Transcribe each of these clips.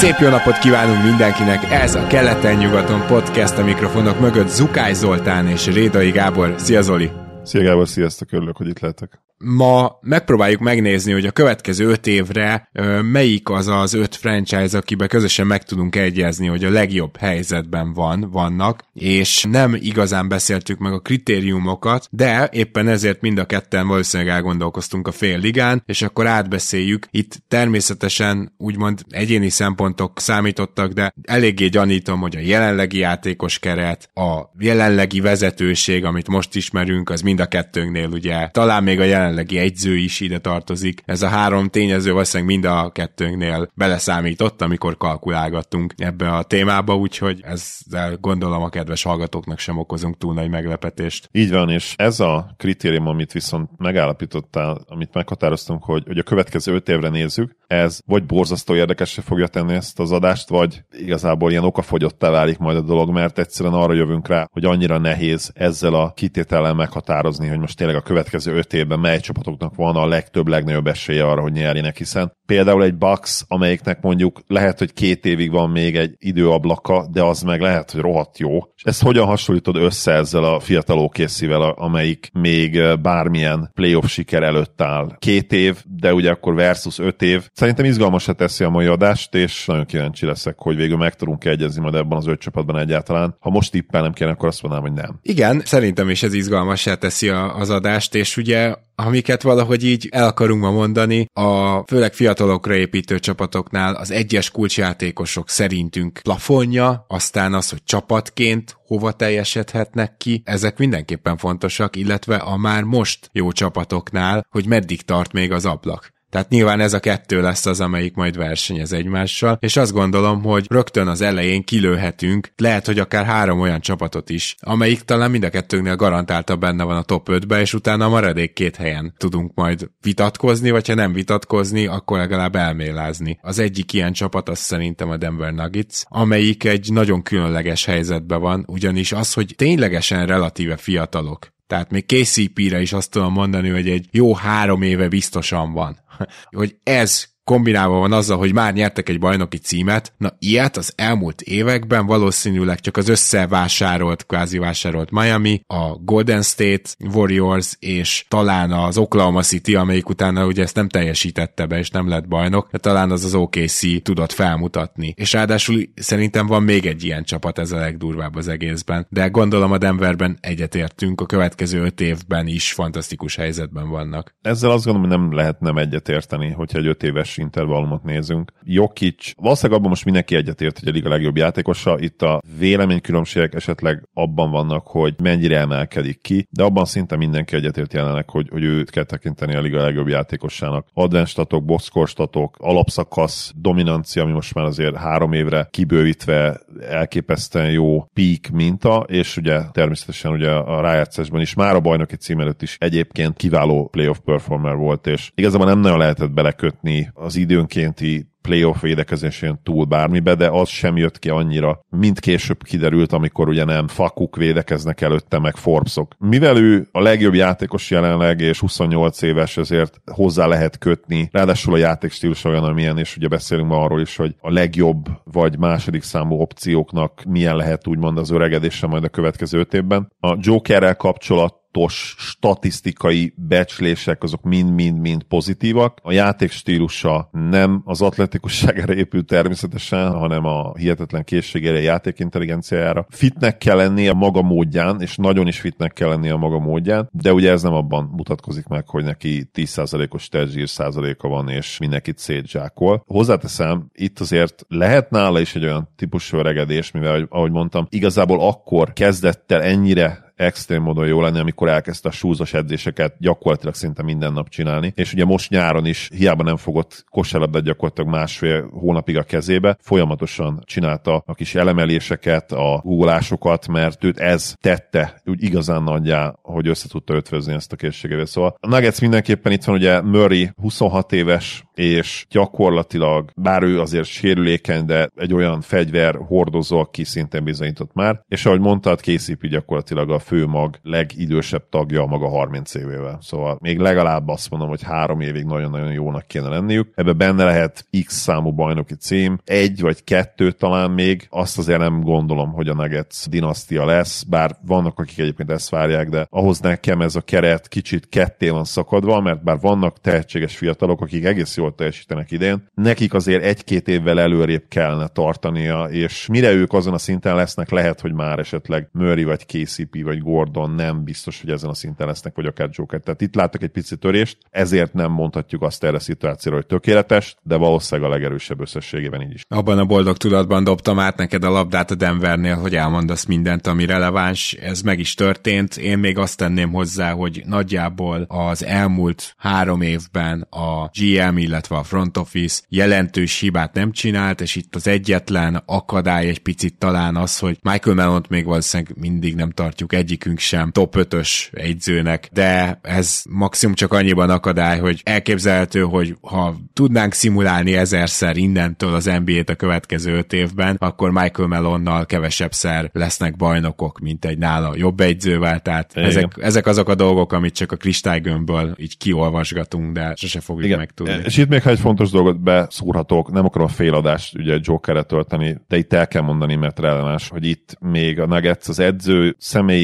Szép jó napot kívánunk mindenkinek! Ez a Keleten-nyugaton podcast a mikrofonok mögött Zukály Zoltán és Rédai Gábor. Szia Zoli! Szia Gábor, sziasztok, örülök, hogy itt lehetek. Ma megpróbáljuk megnézni, hogy a következő öt évre melyik az az öt franchise, akiben közösen meg tudunk egyezni, hogy a legjobb helyzetben van, vannak, és nem igazán beszéltük meg a kritériumokat, de éppen ezért mind a ketten valószínűleg elgondolkoztunk a fél ligán, és akkor átbeszéljük. Itt természetesen úgymond egyéni szempontok számítottak, de eléggé gyanítom, hogy a jelenlegi játékos keret, a jelenlegi vezetőség, amit most ismerünk, az mind a kettőnknél ugye talán még a jelen jelenlegi egyző is ide tartozik. Ez a három tényező valószínűleg mind a kettőnknél beleszámított, amikor kalkulálgattunk ebbe a témába, úgyhogy ezzel gondolom a kedves hallgatóknak sem okozunk túl nagy meglepetést. Így van, és ez a kritérium, amit viszont megállapítottál, amit meghatároztunk, hogy, hogy a következő öt évre nézzük, ez vagy borzasztó érdekesre fogja tenni ezt az adást, vagy igazából ilyen okafogyottá válik majd a dolog, mert egyszerűen arra jövünk rá, hogy annyira nehéz ezzel a kitétellel meghatározni, hogy most tényleg a következő öt évben mely csapatoknak van a legtöbb, legnagyobb esélye arra, hogy nyerjenek, hiszen például egy Bucks, amelyiknek mondjuk lehet, hogy két évig van még egy időablaka, de az meg lehet, hogy rohadt jó. És ezt hogyan hasonlítod össze ezzel a fiatal ókészível, amelyik még bármilyen playoff siker előtt áll? Két év, de ugye akkor versus öt év. Szerintem izgalmasra teszi a mai adást, és nagyon kíváncsi leszek, hogy végül meg tudunk egyezni majd ebben az öt csapatban egyáltalán. Ha most tippelnem kéne, akkor azt mondanám, hogy nem. Igen, szerintem is ez izgalmasra teszi a, az adást, és ugye amiket valahogy így el akarunk ma mondani, a főleg fiatalokra építő csapatoknál az egyes kulcsjátékosok szerintünk plafonja, aztán az, hogy csapatként hova teljesedhetnek ki, ezek mindenképpen fontosak, illetve a már most jó csapatoknál, hogy meddig tart még az ablak. Tehát nyilván ez a kettő lesz az, amelyik majd versenyez egymással, és azt gondolom, hogy rögtön az elején kilőhetünk, lehet, hogy akár három olyan csapatot is, amelyik talán mind a kettőnknél garantálta benne van a top 5-be, és utána a maradék két helyen tudunk majd vitatkozni, vagy ha nem vitatkozni, akkor legalább elmélázni. Az egyik ilyen csapat az szerintem a Denver Nuggets, amelyik egy nagyon különleges helyzetben van, ugyanis az, hogy ténylegesen relatíve fiatalok, tehát még KCP-re is azt tudom mondani, hogy egy jó három éve biztosan van. hogy ez kombinálva van azzal, hogy már nyertek egy bajnoki címet, na ilyet az elmúlt években valószínűleg csak az összevásárolt, kvázi vásárolt Miami, a Golden State Warriors és talán az Oklahoma City, amelyik utána ugye ezt nem teljesítette be, és nem lett bajnok, de talán az az OKC tudott felmutatni. És ráadásul szerintem van még egy ilyen csapat, ez a legdurvább az egészben. De gondolom a Denverben egyetértünk, a következő öt évben is fantasztikus helyzetben vannak. Ezzel azt gondolom, hogy nem lehet nem egyetérteni, hogyha egy öt éves intervallumot nézünk. Jokic, valószínűleg abban most mindenki egyetért, hogy a liga legjobb játékosa. Itt a véleménykülönbségek esetleg abban vannak, hogy mennyire emelkedik ki, de abban szinte mindenki egyetért jelenleg, hogy, hogy őt kell tekinteni a liga legjobb játékosának. Advanced statok, boxscore statok, alapszakasz, dominancia, ami most már azért három évre kibővítve elképesztően jó peak minta, és ugye természetesen ugye a rájátszásban is már a bajnoki cím előtt is egyébként kiváló playoff performer volt, és igazából nem nagyon lehetett belekötni az időnkénti playoff védekezésén túl bármibe, de az sem jött ki annyira, mint később kiderült, amikor ugye nem fakuk védekeznek előtte, meg Forbesok. Mivel ő a legjobb játékos jelenleg, és 28 éves, ezért hozzá lehet kötni, ráadásul a játékstílus olyan, amilyen, és ugye beszélünk ma arról is, hogy a legjobb vagy második számú opcióknak milyen lehet úgymond az öregedése majd a következő öt évben. A Jokerrel kapcsolat pontos statisztikai becslések, azok mind-mind-mind pozitívak. A játék stílusa nem az atletikusságára épül természetesen, hanem a hihetetlen készségére, játékintelligenciájára. Fitnek kell lenni a maga módján, és nagyon is fitnek kell lenni a maga módján, de ugye ez nem abban mutatkozik meg, hogy neki 10%-os testzsír százaléka van, és mindenkit szétzsákol. Hozzáteszem, itt azért lehet nála is egy olyan típusú öregedés, mivel ahogy mondtam, igazából akkor kezdett el ennyire extrém módon jó lenni, amikor elkezdte a súzos edzéseket gyakorlatilag szinte minden nap csinálni. És ugye most nyáron is hiába nem fogott kosárlabdát gyakorlatilag másfél hónapig a kezébe, folyamatosan csinálta a kis elemeléseket, a gúlásokat, mert őt ez tette úgy igazán nagyjá, hogy össze tudta ötvözni ezt a készségével. Szóval a Nuggets mindenképpen itt van ugye Murray 26 éves, és gyakorlatilag, bár ő azért sérülékeny, de egy olyan fegyver hordozó, aki szintén bizonyított már, és ahogy mondtad, KCP gyakorlatilag a fő mag legidősebb tagja maga 30 évével. Szóval még legalább azt mondom, hogy három évig nagyon-nagyon jónak kéne lenniük. Ebbe benne lehet X számú bajnoki cím, egy vagy kettő talán még, azt azért nem gondolom, hogy a Nuggets dinasztia lesz, bár vannak, akik egyébként ezt várják, de ahhoz nekem ez a keret kicsit ketté van szakadva, mert bár vannak tehetséges fiatalok, akik egész jól teljesítenek idén, nekik azért egy-két évvel előrébb kellene tartania, és mire ők azon a szinten lesznek, lehet, hogy már esetleg Murray vagy KCP vagy Gordon nem biztos, hogy ezen a szinten lesznek, vagy akár Joker. Tehát itt látok egy pici törést, ezért nem mondhatjuk azt erre a szituációra, hogy tökéletes, de valószínűleg a legerősebb összességében így is. Abban a boldog tudatban dobtam át neked a labdát a Denvernél, hogy elmondasz mindent, ami releváns. Ez meg is történt. Én még azt tenném hozzá, hogy nagyjából az elmúlt három évben a GM, illetve a front office jelentős hibát nem csinált, és itt az egyetlen akadály egy picit talán az, hogy Michael Mellont még valószínűleg mindig nem tartjuk egyikünk sem top 5-ös egyzőnek, de ez maximum csak annyiban akadály, hogy elképzelhető, hogy ha tudnánk szimulálni ezerszer innentől az NBA-t a következő öt évben, akkor Michael Melonnal kevesebb szer lesznek bajnokok, mint egy nála jobb egyzővel, tehát ezek, ezek azok a dolgok, amit csak a kristálygömbből így kiolvasgatunk, de sose fogjuk Igen. megtudni. És itt még ha egy fontos dolgot beszúrhatok, nem akarom a féladást ugye Jokerre tölteni, de itt el kell mondani, mert releváns, hogy itt még a Nuggets az edző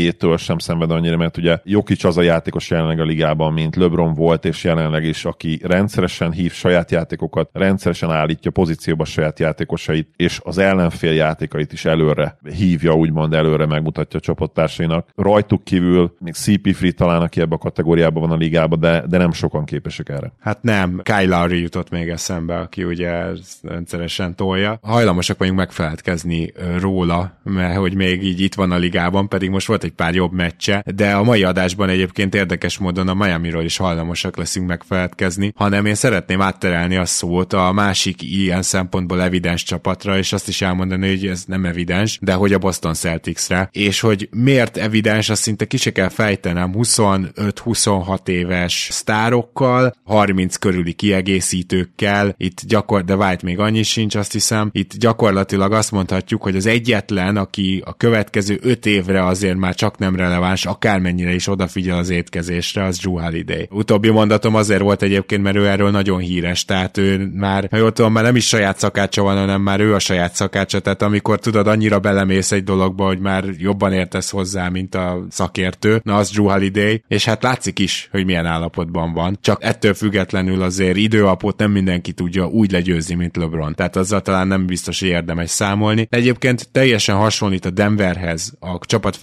személyétől sem szenved annyira, mert ugye Jokic az a játékos jelenleg a ligában, mint LeBron volt, és jelenleg is, aki rendszeresen hív saját játékokat, rendszeresen állítja pozícióba saját játékosait, és az ellenfél játékait is előre hívja, úgymond előre megmutatja a csapattársainak. Rajtuk kívül még CP3 talán, aki ebbe a kategóriában van a ligában, de, de nem sokan képesek erre. Hát nem, Kyle Lowry jutott még eszembe, aki ugye rendszeresen tolja. Hajlamosak vagyunk megfeledkezni róla, mert hogy még így itt van a ligában, pedig most volt egy pár jobb meccse, de a mai adásban egyébként érdekes módon a Miami-ról is hajlamosak leszünk megfeledkezni, hanem én szeretném átterelni a szót a másik ilyen szempontból evidens csapatra, és azt is elmondani, hogy ez nem evidens, de hogy a Boston Celticsre, és hogy miért evidens, azt szinte ki se kell fejtenem, 25-26 éves sztárokkal, 30 körüli kiegészítőkkel, itt gyakor, de White még annyi sincs, azt hiszem, itt gyakorlatilag azt mondhatjuk, hogy az egyetlen, aki a következő 5 évre azért már csak nem releváns, akármennyire is odafigyel az étkezésre, az Drew Holiday. Utóbbi mondatom azért volt egyébként, mert ő erről nagyon híres, tehát ő már, ha jól tudom, már nem is saját szakácsa van, hanem már ő a saját szakácsa, tehát amikor tudod, annyira belemész egy dologba, hogy már jobban értesz hozzá, mint a szakértő, na az Drew Holiday, és hát látszik is, hogy milyen állapotban van. Csak ettől függetlenül azért időapót nem mindenki tudja úgy legyőzni, mint LeBron. Tehát azzal talán nem biztos, hogy érdemes számolni. Egyébként teljesen hasonlít a Denverhez a csapat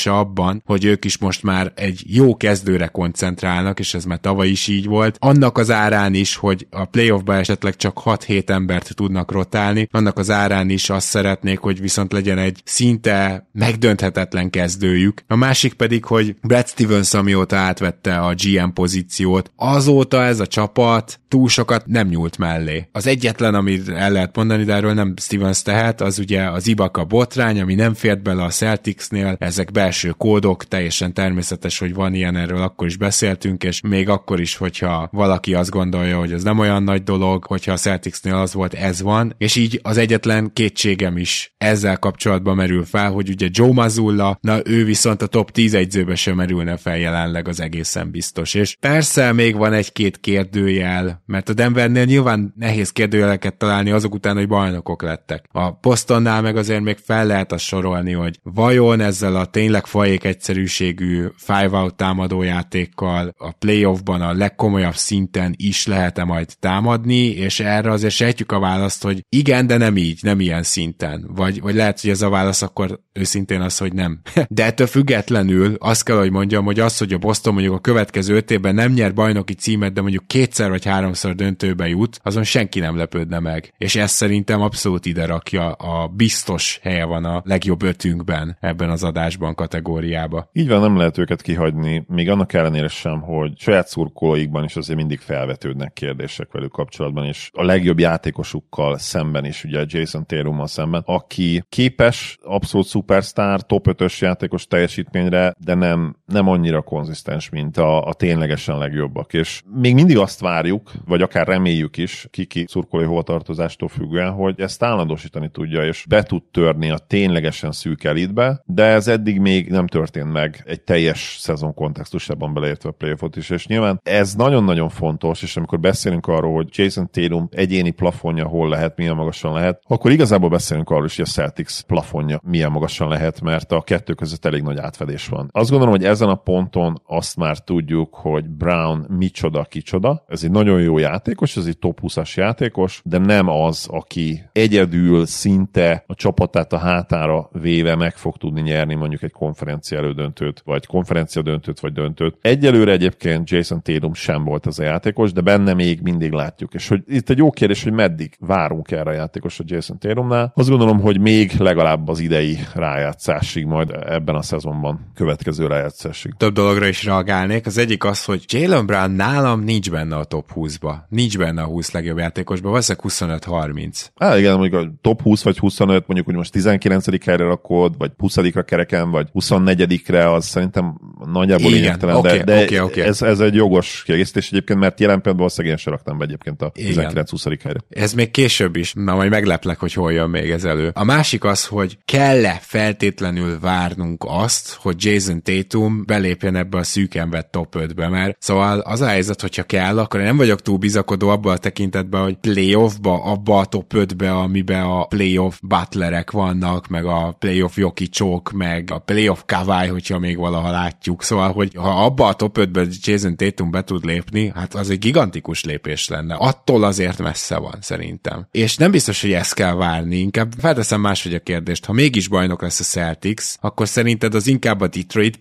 felépítése abban, hogy ők is most már egy jó kezdőre koncentrálnak, és ez már tavaly is így volt. Annak az árán is, hogy a playoffba esetleg csak 6-7 embert tudnak rotálni, annak az árán is azt szeretnék, hogy viszont legyen egy szinte megdönthetetlen kezdőjük. A másik pedig, hogy Brad Stevens, amióta átvette a GM pozíciót, azóta ez a csapat túl sokat nem nyúlt mellé. Az egyetlen, amit el lehet mondani, de erről nem Stevens tehet, az ugye az Ibaka botrány, ami nem fért bele a Celticsnél, ezek belső kódok, teljesen természetes, hogy van ilyen, erről akkor is beszéltünk, és még akkor is, hogyha valaki azt gondolja, hogy ez nem olyan nagy dolog, hogyha a Celticsnél az volt, ez van, és így az egyetlen kétségem is ezzel kapcsolatban merül fel, hogy ugye Joe Mazzulla, na ő viszont a top 10 egyzőbe sem merülne fel jelenleg az egészen biztos. És persze még van egy-két kérdőjel, mert a Denvernél nyilván nehéz kérdőjeleket találni azok után, hogy bajnokok lettek. A Bostonnál meg azért még fel lehet azt sorolni, hogy vajon ezzel a tényleg fajék egyszerűségű five-out támadójátékkal a playoffban a legkomolyabb szinten is lehet-e majd támadni, és erre azért sejtjük a választ, hogy igen, de nem így, nem ilyen szinten. Vagy, vagy lehet, hogy ez a válasz akkor őszintén az, hogy nem. De ettől függetlenül azt kell, hogy mondjam, hogy az, hogy a Boston mondjuk a következő öt évben nem nyer bajnoki címet, de mondjuk kétszer vagy háromszor döntőbe jut, azon senki nem lepődne meg. És ez szerintem abszolút ide rakja, a biztos helye van a legjobb ötünkben ebben az adásban kategóriába. Így van, nem lehet őket kihagyni, még annak ellenére sem, hogy saját szurkolóikban is azért mindig felvetődnek kérdések velük kapcsolatban, és a legjobb játékosukkal szemben is, ugye Jason Tatummal szemben, aki képes abszolút szupersztár, top 5-ös játékos teljesítményre, de nem, nem annyira konzisztens, mint a, a ténylegesen legjobbak. És még mindig azt várjuk, vagy akár reméljük is, kiki szurkolói hovatartozástól függően, hogy ezt állandósítani tudja, és be tud törni a ténylegesen szűk elitbe, de ez eddig még nem történt meg egy teljes szezon kontextusában beleértve a playoffot is, és nyilván ez nagyon-nagyon fontos, és amikor beszélünk arról, hogy Jason Tatum egyéni plafonja hol lehet, milyen magasan lehet, akkor igazából beszélünk arról is, hogy a Celtics plafonja milyen magasan lehet, mert a kettő között elég nagy átfedés van. Azt gondolom, hogy ezen a ponton azt már tudjuk, hogy Brown micsoda, kicsoda. Ez egy nagyon jó játékos, ez egy top 20-as játékos, de nem az, aki egyedül szinte a csapatát a hátára véve meg fog tudni nyerni mondjuk egy konferencia elődöntőt, vagy konferencia döntőt, vagy döntőt. Egyelőre egyébként Jason Tatum sem volt az a játékos, de benne még mindig látjuk. És hogy itt egy jó kérdés, hogy meddig várunk erre a játékos a Jason Tatumnál. Azt gondolom, hogy még legalább az idei rájátszásig, majd ebben a szezonban következő rájátszásig. Több dologra is reagálnék. Az egyik az, hogy Jalen Brown nálam nincs benne a top 20-ba. Nincs benne a 20 legjobb játékosba, valószínűleg 25-30. Á, igen, mondjuk a top 20 vagy 25, mondjuk hogy most 19. helyre rakod, vagy 20-ra kereken, vagy 24-re, az szerintem nagyjából lényegtelen, okay, de, de okay, okay. Ez, ez, egy jogos kiegészítés egyébként, mert jelen pillanatban valószínűleg én sem raktam be egyébként a 19-20. helyre. Ez még később is, na majd megleplek, hogy hol jön még ez elő. A másik az, hogy kell-e feltétlenül várnunk azt, hogy Jason Tatum belépjen ebbe a szűken vett top 5-be, mert szóval az a helyzet, hogyha kell, akkor én nem vagyok túl bizakodó abban a tekintetben, hogy playoffba, abba a top 5-be, amiben a playoff butlerek vannak, meg a playoff jokicsok, meg a playoff kavály, hogyha még valaha látjuk. Szóval, hogy ha abba a top 5-be Jason Tatum be tud lépni, hát az egy gigantikus lépés lenne. Attól azért messze van, szerintem. És nem biztos, hogy ezt kell várni, inkább felteszem máshogy a kérdést. Ha mégis bajnok lesz a Celtics, akkor szerinted az inkább a Detroit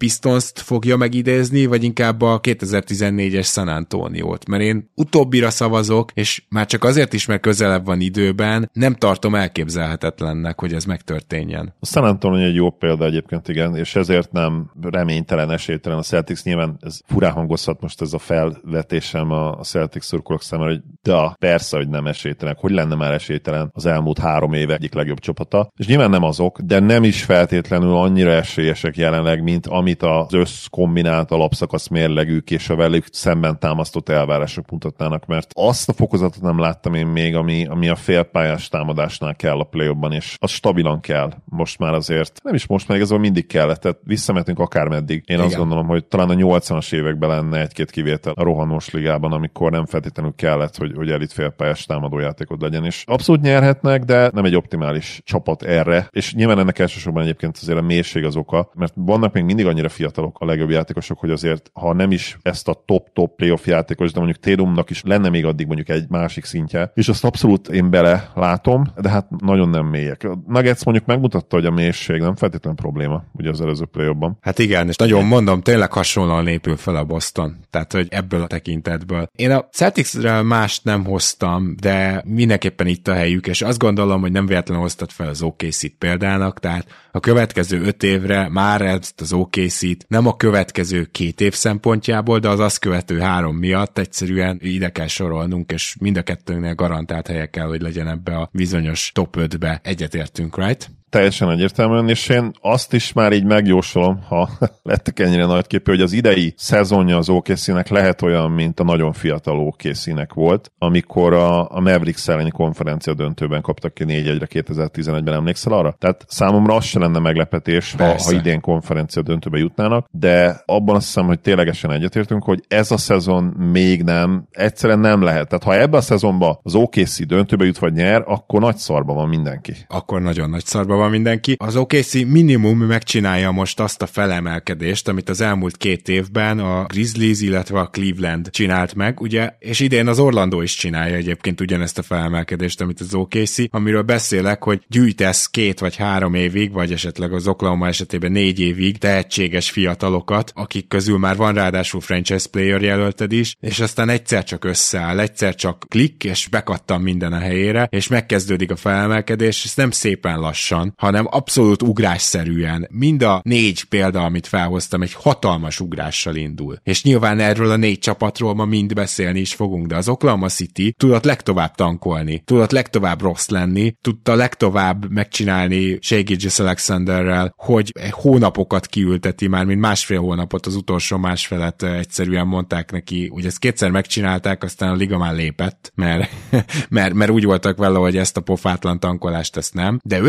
Pistons-t fogja megidézni, vagy inkább a 2014-es San Antonio-t? Mert én utóbbira szavazok, és már csak azért is, mert közelebb van időben, nem tartom elképzelhetetlennek, hogy ez megtörténjen. A San Antonio egy jó példa egyébként, igen, és ezért nem reménytelen, esélytelen a Celtics. Nyilván ez furán hangozhat most ez a felvetésem a Celtics szurkolók számára, hogy de persze, hogy nem esélytelen. Hogy lenne már esélytelen az elmúlt három éve egyik legjobb csapata? És nyilván nem azok, de nem is feltétlenül annyira esélyesek jelenleg, mint amit az össz kombinált alapszakasz mérlegük és a velük szemben támasztott elvárások mutatnának, mert azt a fokozatot nem láttam én még, ami, ami a félpályás támadásnál kell a play és az stabilan kell. Most már azért, nem is most, meg ez mindig kellett, tehát visszametünk akármeddig. Én Igen. azt gondolom, hogy talán a 80-as években lenne egy-két kivétel a rohanós ligában, amikor nem feltétlenül kellett, hogy, hogy elit félpályás támadójátékod legyen. És abszolút nyerhetnek, de nem egy optimális csapat erre. És nyilván ennek elsősorban egyébként azért a mérség az oka, mert vannak még mindig annyira fiatalok a legjobb játékosok, hogy azért, ha nem is ezt a top-top playoff játékos, de mondjuk Tédumnak is lenne még addig mondjuk egy másik szintje, és azt abszolút én bele látom, de hát nagyon nem mélyek. A Nuggets mondjuk megmutatta, hogy a mélység nem feltétlenül probléma, ugye az előző play Hát igen, és nagyon mondom, tényleg hasonlóan lépül fel a Boston. Tehát, hogy ebből a tekintetből. Én a Celticsre mást nem hoztam, de mindenképpen itt a helyük, és azt gondolom, hogy nem véletlenül hoztad fel az okc példának, tehát a következő öt évre már ezt az okc nem a következő két év szempontjából, de az azt követő három miatt egyszerűen ide kell sorolnunk, és mind a kettőnél garantált helye kell, hogy legyen ebbe a bizonyos top 5-be. Egyetértünk, right? Teljesen egyértelműen, és én azt is már így megjósolom, ha lettek ennyire nagy képű, hogy az idei szezonja az okc lehet olyan, mint a nagyon fiatal okc volt, amikor a, a Mavericks elleni konferencia döntőben kaptak ki 4-1-re 2011-ben, emlékszel arra? Tehát számomra az se lenne meglepetés, ha, ha idén konferencia döntőbe jutnának, de abban azt hiszem, hogy ténylegesen egyetértünk, hogy ez a szezon még nem, egyszerűen nem lehet. Tehát ha ebbe a szezonba az OKC döntőbe jut vagy nyer, akkor nagy szarba van mindenki. Akkor nagyon nagy szarba van mindenki. Az OKC minimum megcsinálja most azt a felemelkedést, amit az elmúlt két évben a Grizzlies, illetve a Cleveland csinált meg, ugye, és idén az Orlando is csinálja egyébként ugyanezt a felemelkedést, amit az OKC, amiről beszélek, hogy gyűjtesz két vagy három évig, vagy esetleg az Oklahoma esetében négy évig tehetséges fiatalokat, akik közül már van ráadásul franchise player jelölted is, és aztán egyszer csak összeáll, egyszer csak klik, és bekattam minden a helyére, és megkezdődik a felemelkedés, és nem szépen lassan, hanem abszolút ugrásszerűen. Mind a négy példa, amit felhoztam, egy hatalmas ugrással indul. És nyilván erről a négy csapatról ma mind beszélni is fogunk, de az Oklahoma City tudott legtovább tankolni, tudott legtovább rossz lenni, tudta legtovább megcsinálni Shea Alexanderrel, hogy hónapokat kiülteti már, mint másfél hónapot az utolsó másfelet egyszerűen mondták neki, ugye ezt kétszer megcsinálták, aztán a liga már lépett, mert, mert, mert úgy voltak vele, hogy ezt a pofátlan tankolást ezt nem, de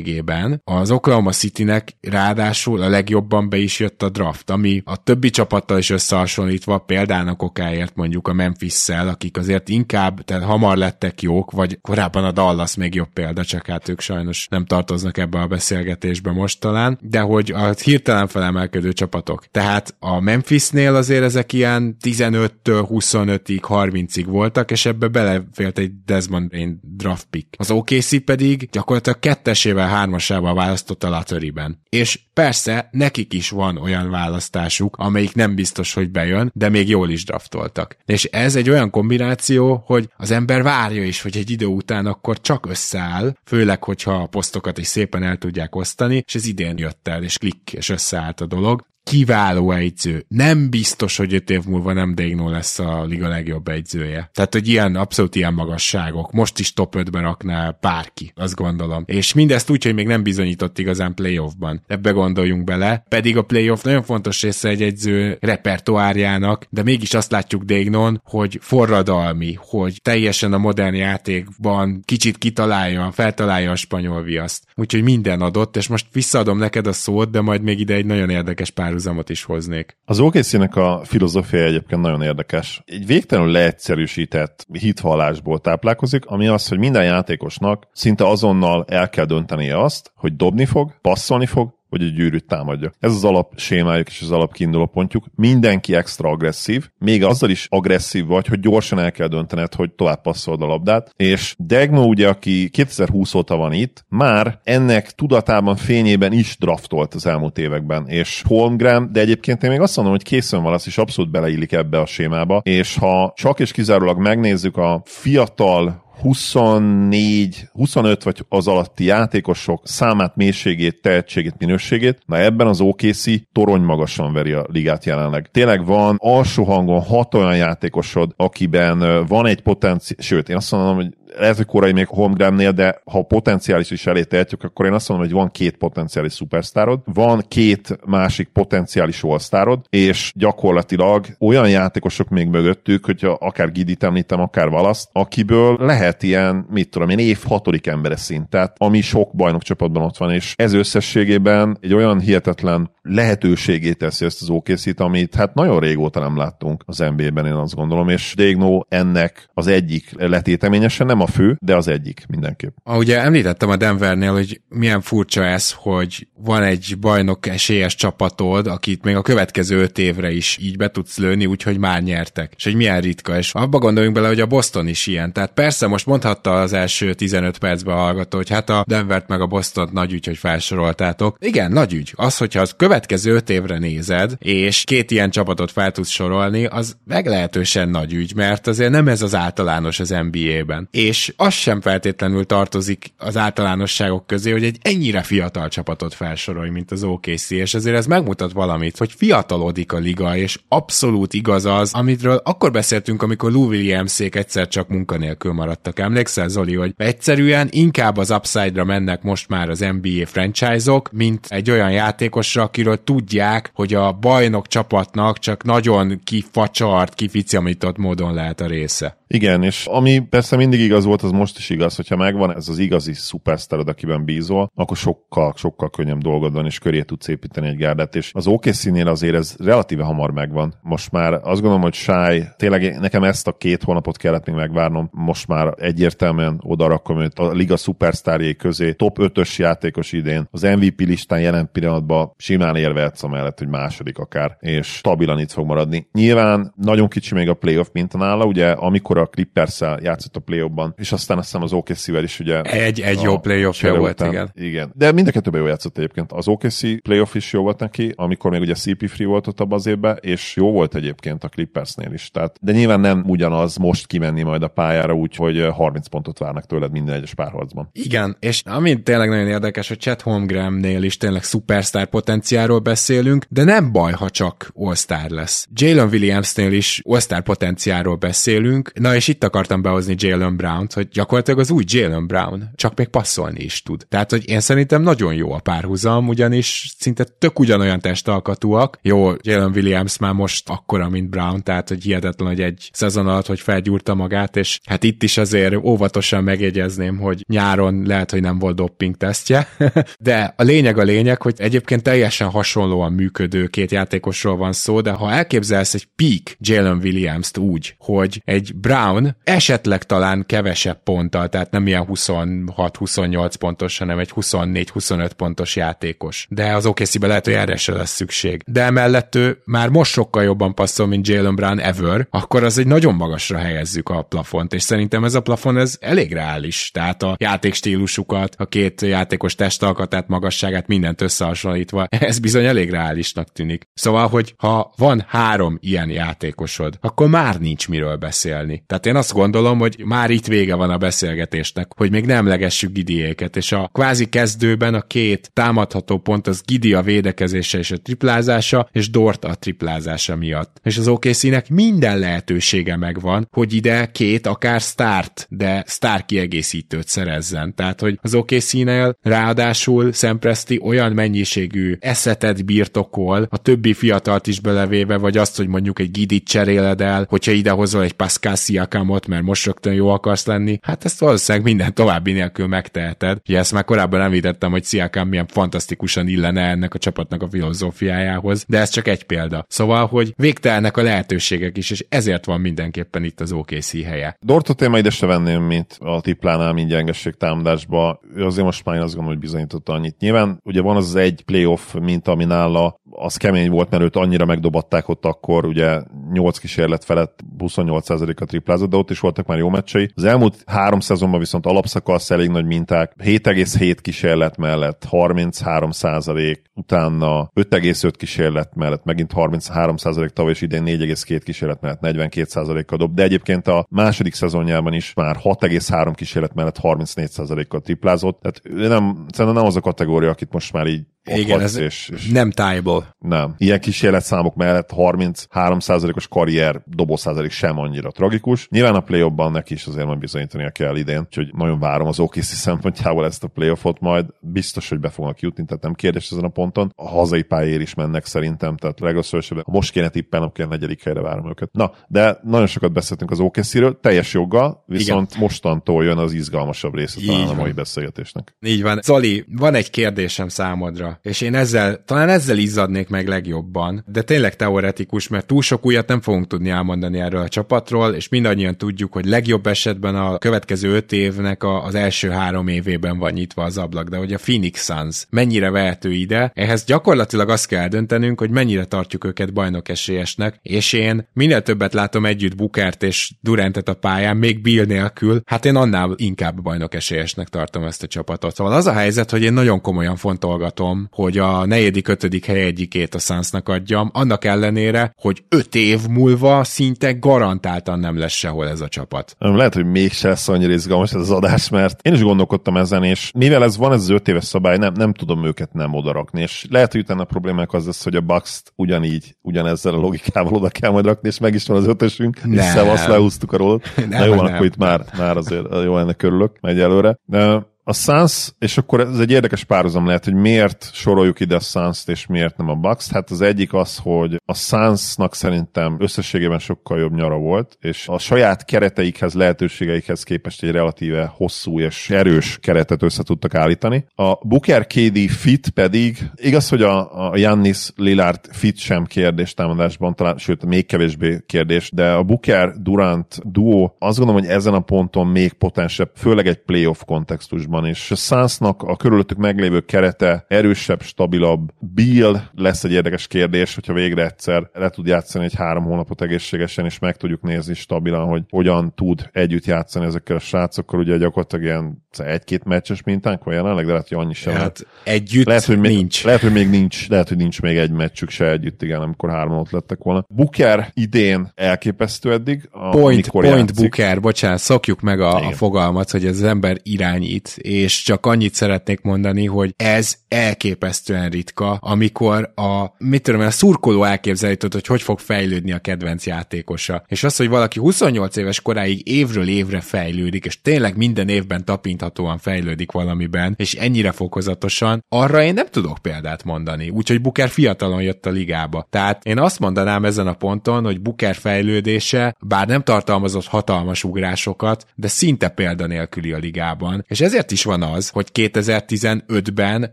összességében az Oklahoma Citynek ráadásul a legjobban be is jött a draft, ami a többi csapattal is összehasonlítva példának okáért mondjuk a Memphis-szel, akik azért inkább, tehát hamar lettek jók, vagy korábban a Dallas még jobb példa, csak hát ők sajnos nem tartoznak ebbe a beszélgetésbe most talán, de hogy a hirtelen felemelkedő csapatok. Tehát a Memphisnél azért ezek ilyen 15-től 25-ig, 30-ig voltak, és ebbe belefélt egy Desmond Bain draft pick. Az OKC pedig gyakorlatilag kettesével, hármasával választott a Latöriben. És persze nekik is van olyan választásuk, amelyik nem biztos, hogy bejön, de még jól is draftoltak. És ez egy olyan kombináció, hogy az ember várja is, hogy egy idő után akkor csak összeáll, főleg, hogyha a posztokat is szépen el tudják osztani, és ez idén jött el, és klik, és összeállt a dolog kiváló egyző. Nem biztos, hogy öt év múlva nem Degno lesz a liga legjobb egyzője. Tehát, hogy ilyen, abszolút ilyen magasságok. Most is top 5-ben rakná bárki, azt gondolom. És mindezt úgy, hogy még nem bizonyított igazán playoffban. Ebbe gondoljunk bele. Pedig a playoff nagyon fontos része egy egyző repertoárjának, de mégis azt látjuk Degnon, hogy forradalmi, hogy teljesen a modern játékban kicsit kitalálja, feltalálja a spanyol viaszt. Úgyhogy minden adott, és most visszaadom neked a szót, de majd még ide egy nagyon érdekes pár párhuzamot is hoznék. Az okc a filozófia egyébként nagyon érdekes. Egy végtelenül leegyszerűsített hithallásból táplálkozik, ami az, hogy minden játékosnak szinte azonnal el kell döntenie azt, hogy dobni fog, passzolni fog, hogy a gyűrűt támadja. Ez az alap sémájuk és az alap kiinduló pontjuk. Mindenki extra agresszív, még azzal is agresszív vagy, hogy gyorsan el kell döntened, hogy tovább passzold a labdát. És Degno ugye, aki 2020 óta van itt, már ennek tudatában, fényében is draftolt az elmúlt években. És Holmgren, de egyébként én még azt mondom, hogy készen van, az is abszolút beleillik ebbe a sémába. És ha csak és kizárólag megnézzük a fiatal 24, 25 vagy az alatti játékosok számát, mélységét, tehetségét, minőségét, na ebben az OKC torony magasan veri a ligát jelenleg. Tényleg van alsó hangon hat olyan játékosod, akiben van egy potenciál, sőt, én azt mondom, hogy lehet, hogy korai még Holmgrennél, de ha potenciális is elé tehetjük, akkor én azt mondom, hogy van két potenciális szupersztárod, van két másik potenciális all és gyakorlatilag olyan játékosok még mögöttük, hogyha akár Gidit említem, akár Valaszt, akiből lehet ilyen, mit tudom én, év hatodik embere szint, ami sok bajnokcsapatban ott van, és ez összességében egy olyan hihetetlen lehetőségét teszi ezt az okc amit hát nagyon régóta nem láttunk az NBA-ben, én azt gondolom, és Dégno ennek az egyik letéteményesen, nem a fő, de az egyik mindenképp. Ugye említettem a Denvernél, hogy milyen furcsa ez, hogy van egy bajnok esélyes csapatod, akit még a következő öt évre is így be tudsz lőni, úgyhogy már nyertek. És hogy milyen ritka, és abba gondoljunk bele, hogy a Boston is ilyen. Tehát persze most mondhatta az első 15 percben a hallgató, hogy hát a Denvert meg a Boston nagy ügy, hogy felsoroltátok. Igen, nagy ügy. Az, hogyha az következő öt évre nézed, és két ilyen csapatot fel tudsz sorolni, az meglehetősen nagy ügy, mert azért nem ez az általános az NBA-ben. És az sem feltétlenül tartozik az általánosságok közé, hogy egy ennyire fiatal csapatot felsorolj, mint az OKC, és ezért ez megmutat valamit, hogy fiatalodik a liga, és abszolút igaz az, amitről akkor beszéltünk, amikor Lou Williamsék egyszer csak munkanélkül maradtak. Emlékszel, Zoli, hogy egyszerűen inkább az upside-ra mennek most már az NBA franchise-ok, mint egy olyan játékosra, akiről tudják, hogy a bajnok csapatnak csak nagyon kifacsart, kificiamított módon lehet a része. Igen, és ami persze mindig igaz volt, az most is igaz, hogyha megvan ez az igazi szupersztárod, akiben bízol, akkor sokkal, sokkal könnyebb dolgod van, és köré tudsz építeni egy gárdát, és az OKC-nél azért ez relatíve hamar megvan. Most már azt gondolom, hogy Sáj, tényleg nekem ezt a két hónapot kellett még megvárnom, most már egyértelműen oda rakom őt a liga szupersztárjai közé, top 5-ös játékos idén, az MVP listán jelen pillanatban simán érvehetsz mellett, hogy második akár, és stabilan itt fog maradni. Nyilván nagyon kicsi még a playoff minta nála, ugye amikor a clippers játszott a play és aztán azt hiszem az OKC-vel is ugye... Egy, egy jó playoff volt, után, igen. Igen. De mind a kettőben jó játszott egyébként. Az OKC playoff is jó volt neki, amikor még ugye CP3 volt ott abban az évben, és jó volt egyébként a Clippersnél is. Tehát, de nyilván nem ugyanaz most kimenni majd a pályára úgy, hogy 30 pontot várnak tőled minden egyes párharcban. Igen, és ami tényleg nagyon érdekes, hogy Chet Holmgrennél is tényleg szupersztár potenciáról beszélünk, de nem baj, ha csak all lesz. Jalen Williamsnél is all potenciáról beszélünk, na és itt akartam behozni Jalen Brown-t, hogy gyakorlatilag az új Jalen Brown, csak még passzolni is tud. Tehát, hogy én szerintem nagyon jó a párhuzam, ugyanis szinte tök ugyanolyan testalkatúak. Jó, Jalen Williams már most akkora, mint Brown, tehát, hogy hihetetlen, hogy egy szezon alatt, hogy felgyúrta magát, és hát itt is azért óvatosan megjegyezném, hogy nyáron lehet, hogy nem volt dopping tesztje, de a lényeg a lényeg, hogy egyébként teljesen hasonlóan működő két játékosról van szó, de ha elképzelsz egy peak Jalen Williams-t úgy, hogy egy Brown esetleg talán kevesebb ponttal, tehát nem ilyen 26-28 pontos, hanem egy 24-25 pontos játékos. De az okc lehet, hogy erre se lesz szükség. De emellett ő már most sokkal jobban passzol, mint Jalen Brown ever, akkor az egy nagyon magasra helyezzük a plafont, és szerintem ez a plafon ez elég reális. Tehát a játékstílusukat, a két játékos testalkatát, magasságát, mindent összehasonlítva, ez bizony elég reálisnak tűnik. Szóval, hogy ha van három ilyen játékosod, akkor már nincs miről beszélni. Tehát én azt gondolom, hogy már itt vége van a beszélgetésnek, hogy még nem legessük Gidiéket, és a kvázi kezdőben a két támadható pont az Gidi a védekezése és a triplázása, és Dort a triplázása miatt. És az OKC-nek minden lehetősége megvan, hogy ide két akár start, de sztár kiegészítőt szerezzen. Tehát, hogy az OKC-nél ráadásul Szempreszti olyan mennyiségű eszetet birtokol, a többi fiatalt is belevéve, vagy azt, hogy mondjuk egy Gidit cseréled el, hogyha idehozol egy Pascal Siakamot, mert most rögtön jó akarsz lenni, hát ezt valószínűleg minden további nélkül megteheted. Ugye ezt már korábban említettem, hogy Siakam milyen fantasztikusan illene ennek a csapatnak a filozófiájához, de ez csak egy példa. Szóval, hogy végtelnek a lehetőségek is, és ezért van mindenképpen itt az OKC helye. Dortot én majd ide se venném, mint a tiplánál mind gyengesség támadásba. Ő azért most már én azt gondolom, hogy bizonyította annyit. Nyilván ugye van az egy playoff, mint ami nála, az kemény volt, mert őt annyira megdobatták ott akkor, ugye 8 kísérlet felett 28%-a triplázott, de ott is voltak már jó meccsei. Az elmúlt három szezonban viszont alapszakasz elég nagy minták, 7,7 kísérlet mellett 33% utána 5,5 kísérlet mellett megint 33% tavaly és idén 4,2 kísérlet mellett 42 a dob, de egyébként a második szezonjában is már 6,3 kísérlet mellett 34 kal triplázott, tehát nem, szerintem nem az a kategória, akit most már így igen, ez és, és nem tájból. Nem. Ilyen kísérletszámok mellett 33%-os karrier dobószázalék sem annyira tragikus. Nyilván a play neki is azért majd bizonyítania kell idén, úgyhogy nagyon várom az OKC szempontjából ezt a playoffot majd. Biztos, hogy be fognak jutni, tehát nem kérdés ezen a ponton. A hazai pályér is mennek szerintem, tehát legalább ha most kéne tippelnem, a negyedik helyre várom őket. Na, de nagyon sokat beszéltünk az OKC-ről, teljes joggal, viszont Igen. mostantól jön az izgalmasabb része talán a mai beszélgetésnek. Így van. Zoli, van egy kérdésem számodra és én ezzel, talán ezzel izzadnék meg legjobban, de tényleg teoretikus, mert túl sok újat nem fogunk tudni elmondani erről a csapatról, és mindannyian tudjuk, hogy legjobb esetben a következő öt évnek a, az első három évében van nyitva az ablak, de hogy a Phoenix Suns mennyire vehető ide, ehhez gyakorlatilag azt kell döntenünk, hogy mennyire tartjuk őket bajnok esélyesnek, és én minél többet látom együtt Bukert és Durantet a pályán, még Bill nélkül, hát én annál inkább bajnok esélyesnek tartom ezt a csapatot. Szóval az a helyzet, hogy én nagyon komolyan fontolgatom, hogy a negyedik, ötödik hely egyikét a Sunsnak adjam, annak ellenére, hogy öt év múlva szinte garantáltan nem lesz sehol ez a csapat. Lehet, hogy mégse lesz annyira izgalmas ez az adás, mert én is gondolkodtam ezen, és mivel ez van ez az öt éves szabály, nem, nem tudom őket nem odarakni, és lehet, hogy utána a problémák az lesz, hogy a bucks ugyanígy, ugyanezzel a logikával oda kell majd rakni, és meg is van az ötösünk, nem. és szevasz lehúztuk a rólat. Na jó, nem. akkor itt már, már azért jó ennek örülök, megy előre. De a Suns, és akkor ez egy érdekes párhuzam lehet, hogy miért soroljuk ide a Suns-t, és miért nem a bucks Hát az egyik az, hogy a Sunsnak szerintem összességében sokkal jobb nyara volt, és a saját kereteikhez, lehetőségeikhez képest egy relatíve hosszú és erős keretet össze tudtak állítani. A Booker KD fit pedig, igaz, hogy a, a Jannis Lillard fit sem kérdés támadásban, talán, sőt, még kevésbé kérdés, de a Booker Durant duo azt gondolom, hogy ezen a ponton még potensebb, főleg egy playoff kontextusban játékosban, és a Sunsnak a körülöttük meglévő kerete erősebb, stabilabb. Bill lesz egy érdekes kérdés, hogyha végre egyszer le tud játszani egy három hónapot egészségesen, és meg tudjuk nézni stabilan, hogy hogyan tud együtt játszani ezekkel a srácokkal. Ugye gyakorlatilag ilyen egy-két meccses mintánk van jelenleg, de lehet, hogy annyi sem. Hát együtt lehet, hogy még, nincs. Lehet, hogy még nincs, lehet, hogy nincs még egy meccsük se együtt, igen, amikor három ott lettek volna. Booker idén elképesztő eddig. A, point, point játszik. Booker, bocsánat, szokjuk meg a, a fogalmat, hogy ez az ember irányít, és csak annyit szeretnék mondani, hogy ez elképesztően ritka, amikor a, mit tudom, a szurkoló elképzelhető, hogy hogy fog fejlődni a kedvenc játékosa. És az, hogy valaki 28 éves koráig évről évre fejlődik, és tényleg minden évben tapinthatóan fejlődik valamiben, és ennyire fokozatosan, arra én nem tudok példát mondani. Úgyhogy Booker fiatalon jött a ligába. Tehát én azt mondanám ezen a ponton, hogy Booker fejlődése, bár nem tartalmazott hatalmas ugrásokat, de szinte példanélküli a ligában. És ezért is van az, hogy 2015-ben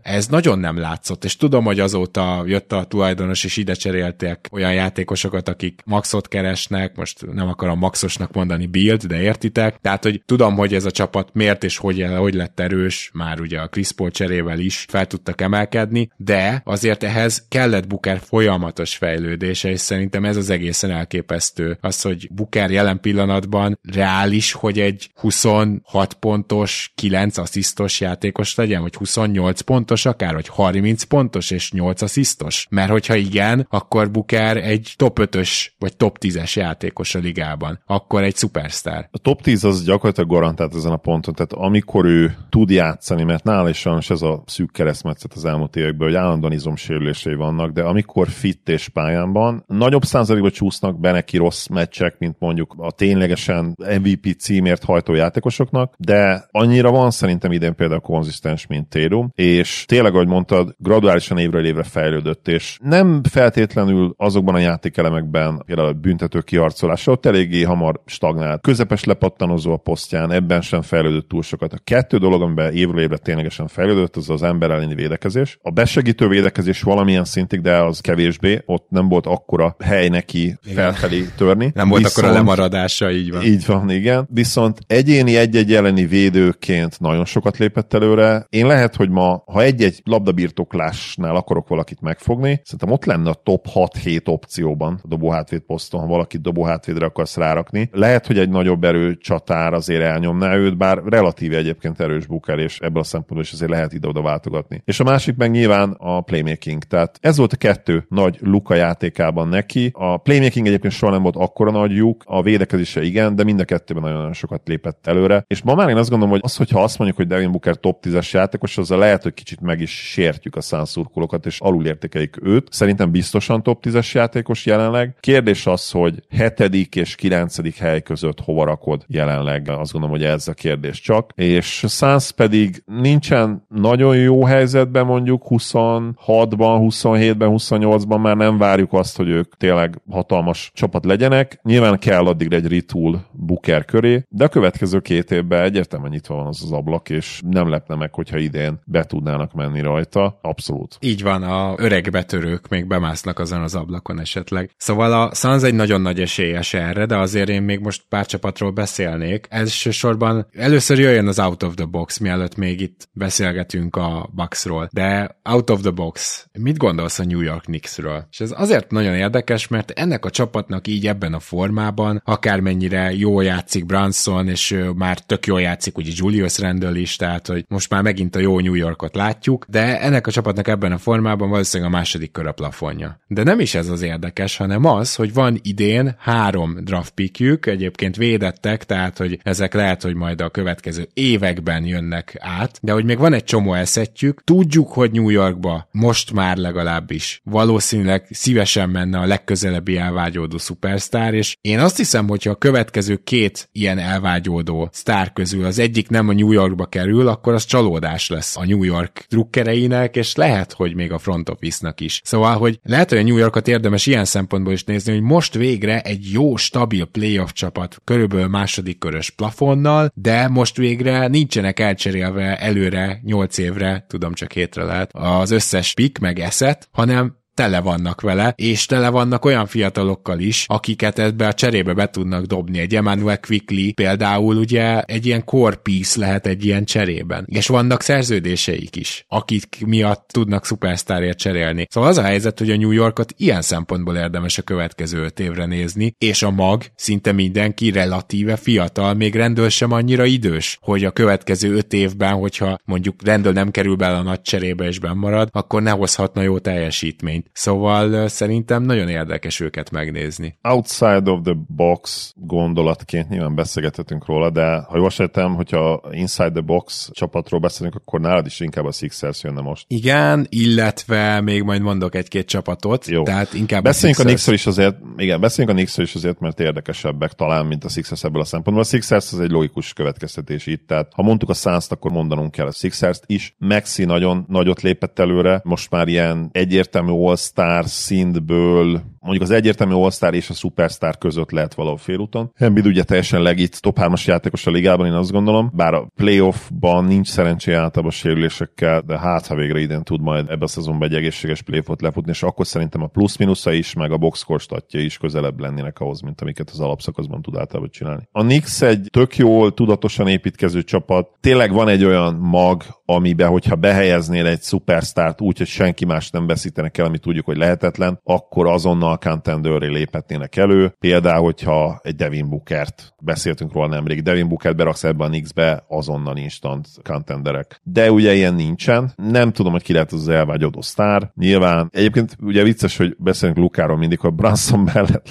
ez nagyon nem látszott, és tudom, hogy azóta jött a tulajdonos, és ide cserélték olyan játékosokat, akik maxot keresnek, most nem akarom maxosnak mondani build, de értitek. Tehát, hogy tudom, hogy ez a csapat miért és hogy, hogy lett erős, már ugye a Chris Paul cserével is fel tudtak emelkedni, de azért ehhez kellett Booker folyamatos fejlődése, és szerintem ez az egészen elképesztő. Az, hogy Booker jelen pillanatban reális, hogy egy 26 pontos, 9 asszisztos játékos legyen, vagy 28 pontos akár, vagy 30 pontos és 8 asszisztos? Mert hogyha igen, akkor Booker egy top 5-ös vagy top 10-es játékos a ligában. Akkor egy szupersztár. A top 10 az gyakorlatilag garantált ezen a ponton, tehát amikor ő tud játszani, mert nála is sajnos ez a szűk keresztmetszet az elmúlt években, hogy állandóan izomsérülései vannak, de amikor fit és pályán van, nagyobb százalékban csúsznak be neki rossz meccsek, mint mondjuk a ténylegesen MVP címért hajtó játékosoknak, de annyira van szerintem idén például konzisztens, mint Térum, és tényleg, ahogy mondtad, graduálisan évről évre fejlődött, és nem feltétlenül azokban a játékelemekben, például a büntető kiharcolása, ott eléggé hamar stagnált. Közepes lepattanozó a posztján, ebben sem fejlődött túl sokat. A kettő dolog, amiben évről évre ténylegesen fejlődött, az az ember elleni védekezés. A besegítő védekezés valamilyen szintig, de az kevésbé, ott nem volt akkora hely neki felfelé törni. Nem volt Viszont, akkora lemaradása, így van. Így van, igen. Viszont egyéni egy-egy elleni védőként nagyon sokat lépett előre. Én lehet, hogy ma, ha egy-egy labdabirtoklásnál akarok valakit megfogni, szerintem ott lenne a top 6-7 opcióban a dobóhátvéd poszton, ha valakit dobóhátvédre akarsz rárakni. Lehet, hogy egy nagyobb erő csatár azért elnyomná őt, bár relatíve egyébként erős buker, és ebből a szempontból is azért lehet ide-oda váltogatni. És a másik meg nyilván a playmaking. Tehát ez volt a kettő nagy luka játékában neki. A playmaking egyébként soha nem volt akkora nagy lyuk, a védekezése igen, de mind a kettőben nagyon sokat lépett előre. És ma már én azt gondolom, hogy az, hogyha azt mondjuk, hogy Devin Booker top 10-es játékos, azzal lehet, hogy kicsit meg is sértjük a szánszurkolókat, és alulértékeljük őt. Szerintem biztosan top 10-es játékos jelenleg. Kérdés az, hogy hetedik és kilencedik hely között hova rakod jelenleg. Azt gondolom, hogy ez a kérdés csak. És Suns pedig nincsen nagyon jó helyzetben mondjuk 26-ban, 27-ben, 28-ban már nem várjuk azt, hogy ők tényleg hatalmas csapat legyenek. Nyilván kell addig egy retool Booker köré, de a következő két évben egyértelműen nyitva van az az ablak, és nem lepne meg, hogyha idén be tudnának menni rajta. Abszolút. Így van, a öreg betörők még bemásznak azon az ablakon esetleg. Szóval a Suns egy nagyon nagy esélyes erre, de azért én még most pár csapatról beszélnék. Elsősorban először jöjjön az out of the box, mielőtt még itt beszélgetünk a Bucksról. De out of the box, mit gondolsz a New York Knicksről? És ez azért nagyon érdekes, mert ennek a csapatnak így ebben a formában, akármennyire jól játszik Branson, és már tök jól játszik ugye Julius Randle is, tehát hogy most már megint a jó New Yorkot látjuk, de ennek a csapatnak ebben a formában valószínűleg a második kör a plafonja. De nem is ez az érdekes, hanem az, hogy van idén három draft pickjük, egyébként védettek, tehát hogy ezek lehet, hogy majd a következő években jönnek át, de hogy még van egy csomó eszetjük, tudjuk, hogy New Yorkba most már legalábbis valószínűleg szívesen menne a legközelebbi elvágyódó szupersztár, és én azt hiszem, hogyha a következő két ilyen elvágyódó sztár közül az egyik nem a New Yorkba kerül, akkor az csalódás lesz a New York drukkereinek, és lehet, hogy még a front office-nak is. Szóval, hogy lehet, hogy a New Yorkot érdemes ilyen szempontból is nézni, hogy most végre egy jó, stabil playoff csapat, körülbelül második körös plafonnal, de most végre nincsenek elcserélve előre 8 évre, tudom csak hétre lehet, az összes pick meg eszet, hanem tele vannak vele, és tele vannak olyan fiatalokkal is, akiket ebbe a cserébe be tudnak dobni. Egy Emmanuel Quickly például ugye egy ilyen core piece lehet egy ilyen cserében. És vannak szerződéseik is, akik miatt tudnak szupersztárért cserélni. Szóval az a helyzet, hogy a New Yorkot ilyen szempontból érdemes a következő öt évre nézni, és a mag szinte mindenki relatíve fiatal, még rendőr sem annyira idős, hogy a következő öt évben, hogyha mondjuk rendőr nem kerül bele a nagy cserébe és marad, akkor ne hozhatna jó teljesítményt. Szóval szerintem nagyon érdekes őket megnézni. Outside of the box gondolatként nyilván beszélgethetünk róla, de ha jól sejtem, hogyha inside the box csapatról beszélünk, akkor nálad is inkább a Sixers jönne most. Igen, illetve még majd mondok egy-két csapatot, Jó. tehát inkább beszéljünk a, a Knicksről is azért, igen, beszéljünk a Knicksről is azért, mert érdekesebbek talán, mint a Sixers ebből a szempontból. A Sixers az egy logikus következtetés itt, tehát ha mondtuk a suns akkor mondanunk kell a Sixers-t is. Maxi nagyon nagyot lépett előre, most már ilyen egyértelmű all-star szintből mondjuk az egyértelmű all és a superstar között lehet valahol félúton. Embiid ugye teljesen legit top 3-as játékos a ligában, én azt gondolom, bár a playoffban nincs szerencsé általában sérülésekkel, de hát ha végre idén tud majd ebbe a szezonban egy egészséges playoffot lefutni, és akkor szerintem a plusz-minusza is, meg a boxscore statja is közelebb lennének ahhoz, mint amiket az alapszakaszban tud általában csinálni. A Knicks egy tök jól, tudatosan építkező csapat. Tényleg van egy olyan mag, amibe, hogyha behelyeznél egy szupersztárt úgy, hogy senki más nem veszítenek el, amit tudjuk, hogy lehetetlen, akkor azonnal contenderré léphetnének elő. Például, hogyha egy Devin Bookert, beszéltünk róla nemrég, Devin Bookert beraksz ebbe a Knicksbe, azonnal instant contenderek. De ugye ilyen nincsen. Nem tudom, hogy ki lehet az elvágyodó sztár. Nyilván, egyébként ugye vicces, hogy beszélünk Lukáról mindig, hogy Branson mellett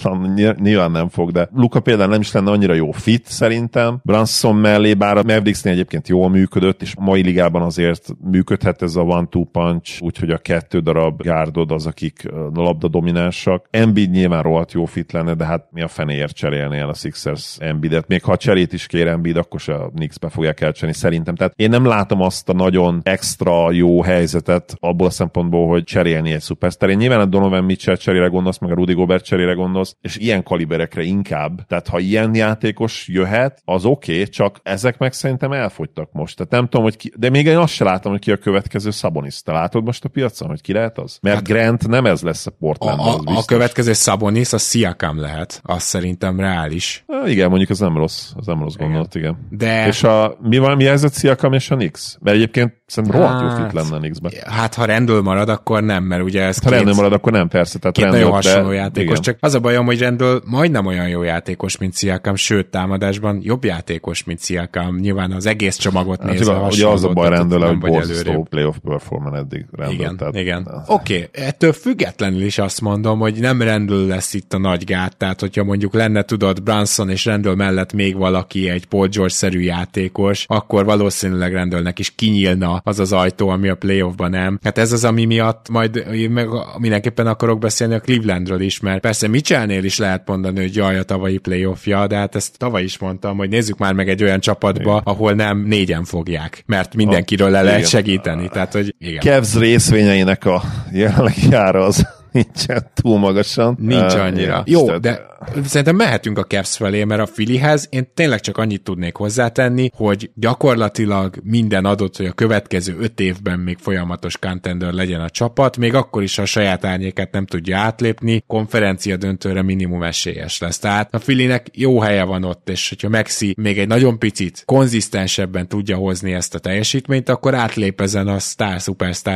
nyilván nem fog, de Luka például nem is lenne annyira jó fit szerintem. Branson mellé, bár a Mavericksnél egyébként jól működött, és mai ligában azért működhet ez a one-two punch, úgyhogy a kettő darab gárdod az, akik labda dominánsak. Embiid nyilván rohadt jó fit lenne, de hát mi a fenéért cserélni el a Sixers Embiidet. Még ha cserét is kér Embiid, akkor se a Knicksbe fogják elcserélni szerintem. Tehát én nem látom azt a nagyon extra jó helyzetet abból a szempontból, hogy cserélni egy szupersztár. Én nyilván a Donovan Mitchell cserére gondolsz, meg a Rudy Gobert cserére gondolsz, és ilyen kaliberekre inkább. Tehát ha ilyen játékos jöhet, az oké, okay, csak ezek meg szerintem elfogytak most. Tehát nem tudom, hogy ki, de még én azt se látom, hogy ki a következő Sabonis. Te látod most a piacon, hogy ki lehet az? Mert hát, Grant nem ez lesz a Portland. A, a, a következő Sabonis a Siakam lehet. Az szerintem reális. Ha, igen, mondjuk ez nem rossz. Az nem rossz gondolat, igen. De... És a, mi van, mi ez a Siakam és a Nix? Mert egyébként szerintem rohadt jó fit hát, lenne a Nixbe. Hát ha rendől marad, akkor nem, mert ugye ez Ha rendől marad, akkor nem, persze. Tehát két rendől, nagyon hasonló de... játékos. Igen. Csak az a bajom, hogy rendől majdnem olyan jó játékos, mint Siakam, sőt támadásban jobb játékos, mint Siakam. Nyilván az egész csomagot hát, nézve Ugye az a baj rendől, hogy borzasztó playoff performance eddig rendől. Igen, tehát, igen. Oké, okay. ettől függetlenül is azt mondom, hogy nem rendül lesz itt a nagy gát, tehát hogyha mondjuk lenne, tudod, Branson és rendől mellett még valaki egy Paul George-szerű játékos, akkor valószínűleg rendőlnek is kinyílna az az ajtó, ami a playoffban nem. Hát ez az, ami miatt majd meg mindenképpen akarok beszélni a Clevelandről is, mert persze Mitchellnél is lehet mondani, hogy jaj, a tavalyi playoffja, de hát ezt tavaly is mondtam, hogy nézzük már meg egy olyan csapatba, igen. ahol nem négyen fogják, mert mindenkiről le lehet segíteni. Tehát, hogy igen. Kevz részvényeinek a jelenlegi ára az nincsen túl magasan. Nincs annyira. Uh, Jó, de szerintem mehetünk a Cavs felé, mert a Filihez én tényleg csak annyit tudnék hozzátenni, hogy gyakorlatilag minden adott, hogy a következő öt évben még folyamatos contender legyen a csapat, még akkor is, ha a saját árnyéket nem tudja átlépni, konferencia döntőre minimum esélyes lesz. Tehát a Filinek jó helye van ott, és hogyha Maxi még egy nagyon picit konzisztensebben tudja hozni ezt a teljesítményt, akkor átlép ezen a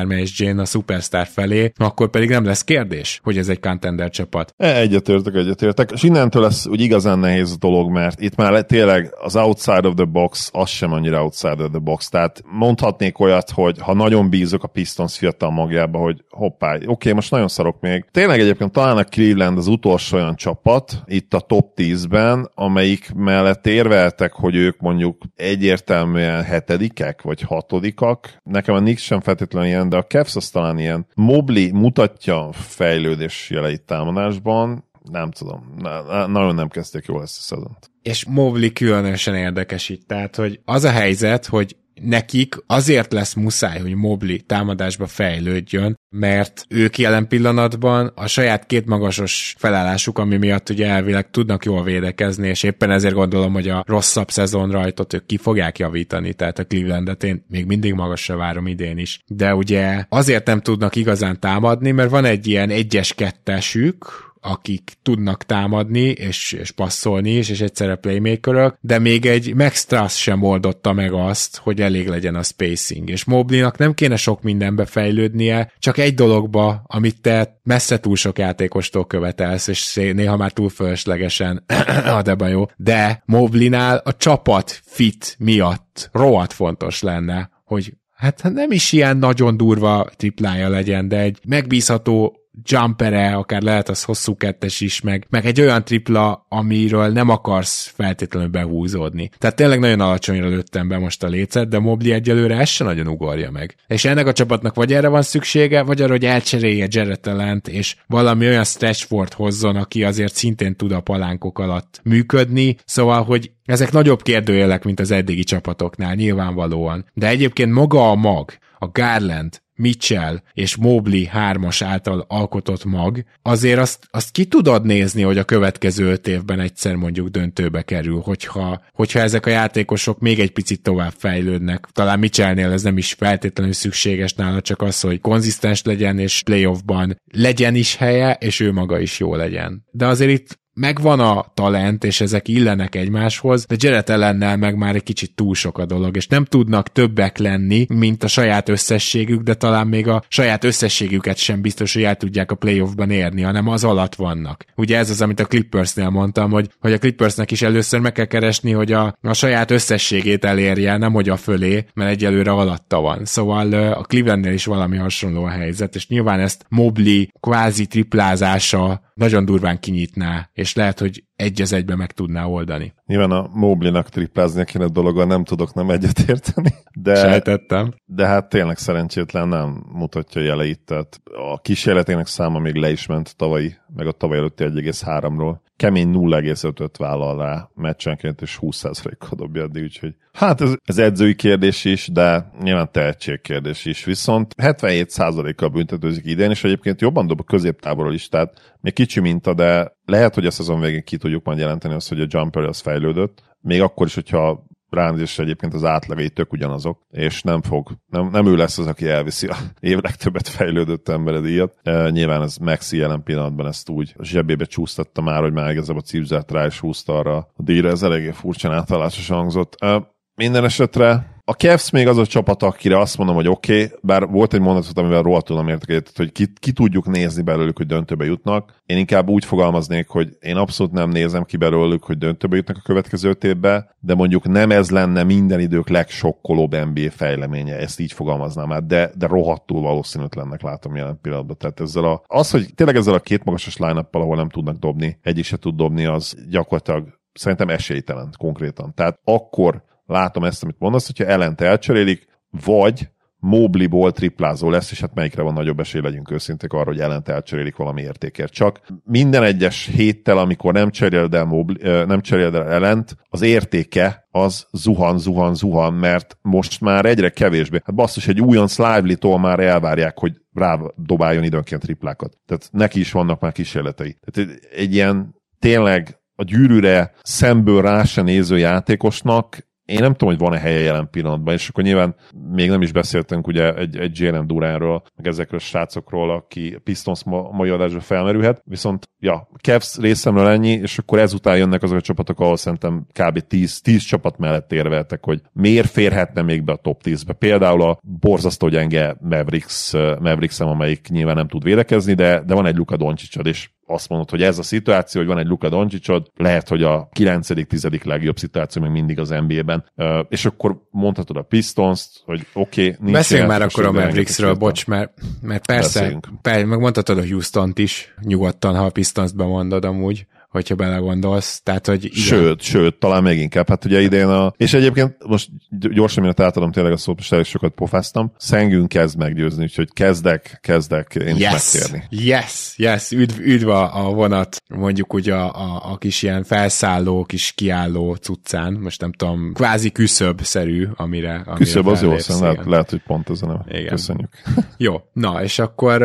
Mesh Jane a Superstar felé, akkor pedig nem lesz kérdés, hogy ez egy contender csapat. E, egyetértek, egyetértek és innentől lesz úgy igazán nehéz a dolog, mert itt már tényleg az outside of the box, az sem annyira outside of the box. Tehát mondhatnék olyat, hogy ha nagyon bízok a Pistons fiatal magjába, hogy hoppá, oké, okay, most nagyon szarok még. Tényleg egyébként talán a Cleveland az utolsó olyan csapat itt a top 10-ben, amelyik mellett érveltek, hogy ők mondjuk egyértelműen hetedikek, vagy hatodikak. Nekem a Knicks sem feltétlenül ilyen, de a Cavs az talán ilyen. Mobley mutatja fejlődés jeleit támadásban, nem tudom, na, na, nagyon nem kezdték jól ezt a szezont. És Mobley különösen érdekes itt, tehát, hogy az a helyzet, hogy nekik azért lesz muszáj, hogy Mobley támadásba fejlődjön, mert ők jelen pillanatban a saját két magasos felállásuk, ami miatt ugye elvileg tudnak jól védekezni, és éppen ezért gondolom, hogy a rosszabb szezon rajtot ők ki fogják javítani, tehát a Clevelandet én még mindig magasra várom idén is. De ugye azért nem tudnak igazán támadni, mert van egy ilyen egyes-kettesük, akik tudnak támadni és, és passzolni is, és egyszerre playmakerök, de még egy Max Truss sem oldotta meg azt, hogy elég legyen a spacing. És Moblinak nem kéne sok mindenbe fejlődnie, csak egy dologba, amit te messze túl sok játékostól követelsz, és néha már túl fölöslegesen a jó. De Moblinál a csapat fit miatt rohadt fontos lenne, hogy hát nem is ilyen nagyon durva triplája legyen, de egy megbízható jumpere, akár lehet az hosszú kettes is, meg, meg egy olyan tripla, amiről nem akarsz feltétlenül behúzódni. Tehát tényleg nagyon alacsonyra lőttem be most a lécet, de Mobli egyelőre ezt se nagyon ugorja meg. És ennek a csapatnak vagy erre van szüksége, vagy arra, hogy elcserélje Talent, és valami olyan Stashford hozzon, aki azért szintén tud a palánkok alatt működni, szóval, hogy ezek nagyobb kérdőjelek, mint az eddigi csapatoknál, nyilvánvalóan. De egyébként maga a mag, a Garland, Mitchell és Mobley hármas által alkotott mag, azért azt, azt ki tudod nézni, hogy a következő öt évben egyszer mondjuk döntőbe kerül, hogyha, hogyha ezek a játékosok még egy picit tovább fejlődnek. Talán Mitchellnél ez nem is feltétlenül szükséges nála, csak az, hogy konzisztens legyen, és playoffban legyen is helye, és ő maga is jó legyen. De azért itt megvan a talent, és ezek illenek egymáshoz, de Jared ellennel meg már egy kicsit túl sok a dolog, és nem tudnak többek lenni, mint a saját összességük, de talán még a saját összességüket sem biztos, hogy el tudják a playoffban érni, hanem az alatt vannak. Ugye ez az, amit a Clippersnél mondtam, hogy, hogy a Clippersnek is először meg kell keresni, hogy a, a saját összességét elérje, nem hogy a fölé, mert egyelőre alatta van. Szóval a Clevelandnél is valami hasonló a helyzet, és nyilván ezt Mobley kvázi triplázása nagyon durván kinyitná, és lehet, hogy egy az egybe meg tudná oldani. Nyilván a Moblinak triplázni kéne dologgal nem tudok nem egyetérteni, de, Sejtettem. de hát tényleg szerencsétlen nem mutatja jeleit, tehát a kísérletének száma még le is ment tavalyi, meg a tavaly előtti 1,3-ról kemény 0,5-öt vállal rá meccsenként, és 20%-kal dobja addig, úgyhogy hát ez, ez edzői kérdés is, de nyilván tehetség kérdés is. Viszont 77%-kal büntetőzik idén, és egyébként jobban dob a középtáborról is, tehát még kicsi minta, de lehet, hogy a szezon végén ki tudjuk majd jelenteni azt, hogy a jumper az fejlődött, még akkor is, hogyha ránézésre egyébként az átlagai tök ugyanazok, és nem fog, nem, nem ő lesz az, aki elviszi a év legtöbbet fejlődött embered díjat. E, nyilván ez Maxi jelen pillanatban ezt úgy zsebébe csúsztatta már, hogy már igazából a cipzert rá is húzta arra a díjra, ez eléggé furcsán átállásos hangzott. E, minden esetre a Cavs még az a csapat, akire azt mondom, hogy oké, okay, bár volt egy mondatot, amivel rohadt tudom értek, hogy ki, ki, tudjuk nézni belőlük, hogy döntőbe jutnak. Én inkább úgy fogalmaznék, hogy én abszolút nem nézem ki belőlük, hogy döntőbe jutnak a következő évbe, de mondjuk nem ez lenne minden idők legsokkolóbb NBA fejleménye, ezt így fogalmaznám már, de, de rohadtul valószínűtlennek látom jelen pillanatban. Tehát ezzel a, az, hogy tényleg ezzel a két magasos line ahol nem tudnak dobni, egyik se tud dobni, az gyakorlatilag szerintem esélytelen konkrétan. Tehát akkor látom ezt, amit mondasz, hogyha ellent elcserélik, vagy Mobley-ból triplázó lesz, és hát melyikre van nagyobb esély, legyünk őszinték arra, hogy ellent elcserélik valami értékért. Csak minden egyes héttel, amikor nem cseréled el, Mobley, nem cseréled el ellent, az értéke az zuhan, zuhan, zuhan, mert most már egyre kevésbé. Hát basszus, egy újonc Lively-tól már elvárják, hogy rá dobáljon időnként triplákat. Tehát neki is vannak már kísérletei. Tehát egy ilyen tényleg a gyűrűre szemből rá se néző játékosnak én nem tudom, hogy van-e helye jelen pillanatban, és akkor nyilván még nem is beszéltünk ugye egy, egy Jalen Duránról, meg ezekről a srácokról, aki Pistons ma, mai adásra felmerülhet, viszont ja, Cavs részemről ennyi, és akkor ezután jönnek azok a csapatok, ahol szerintem kb. 10, 10 csapat mellett érveltek, hogy miért férhetne még be a top 10-be. Például a borzasztó gyenge Mavericks, Mavericks amelyik nyilván nem tud védekezni, de, de van egy Luka Doncsicsod, és azt mondod, hogy ez a szituáció, hogy van egy Luka Doncsicsod, lehet, hogy a 9.-10. legjobb szituáció még mindig az NBA-ben, és akkor mondhatod a Pistons-t, hogy oké, okay, nincs Beszéljünk már akkor a Mavericksről, bocs, mert, mert persze, persze, meg mondhatod a Houston-t is nyugodtan, ha a Pistons-t bemondod amúgy hogyha belegondolsz. Tehát, hogy igen. Sőt, sőt, talán még inkább. Hát ugye idén a... És egyébként most gyorsan, miatt átadom tényleg a szót, most elég sokat pofáztam. Szengünk kezd meggyőzni, úgyhogy kezdek, kezdek én yes, is megtérni. Yes, yes, üdv, üdv a, a vonat, mondjuk ugye a, a, a kis ilyen felszálló, kis kiálló cuccán, most nem tudom, kvázi küszöbb-szerű, amire, amire Küszöbb az jó, szóval lehet, lehet, hogy pont ez a neve. Igen. Köszönjük. Jó, na, és akkor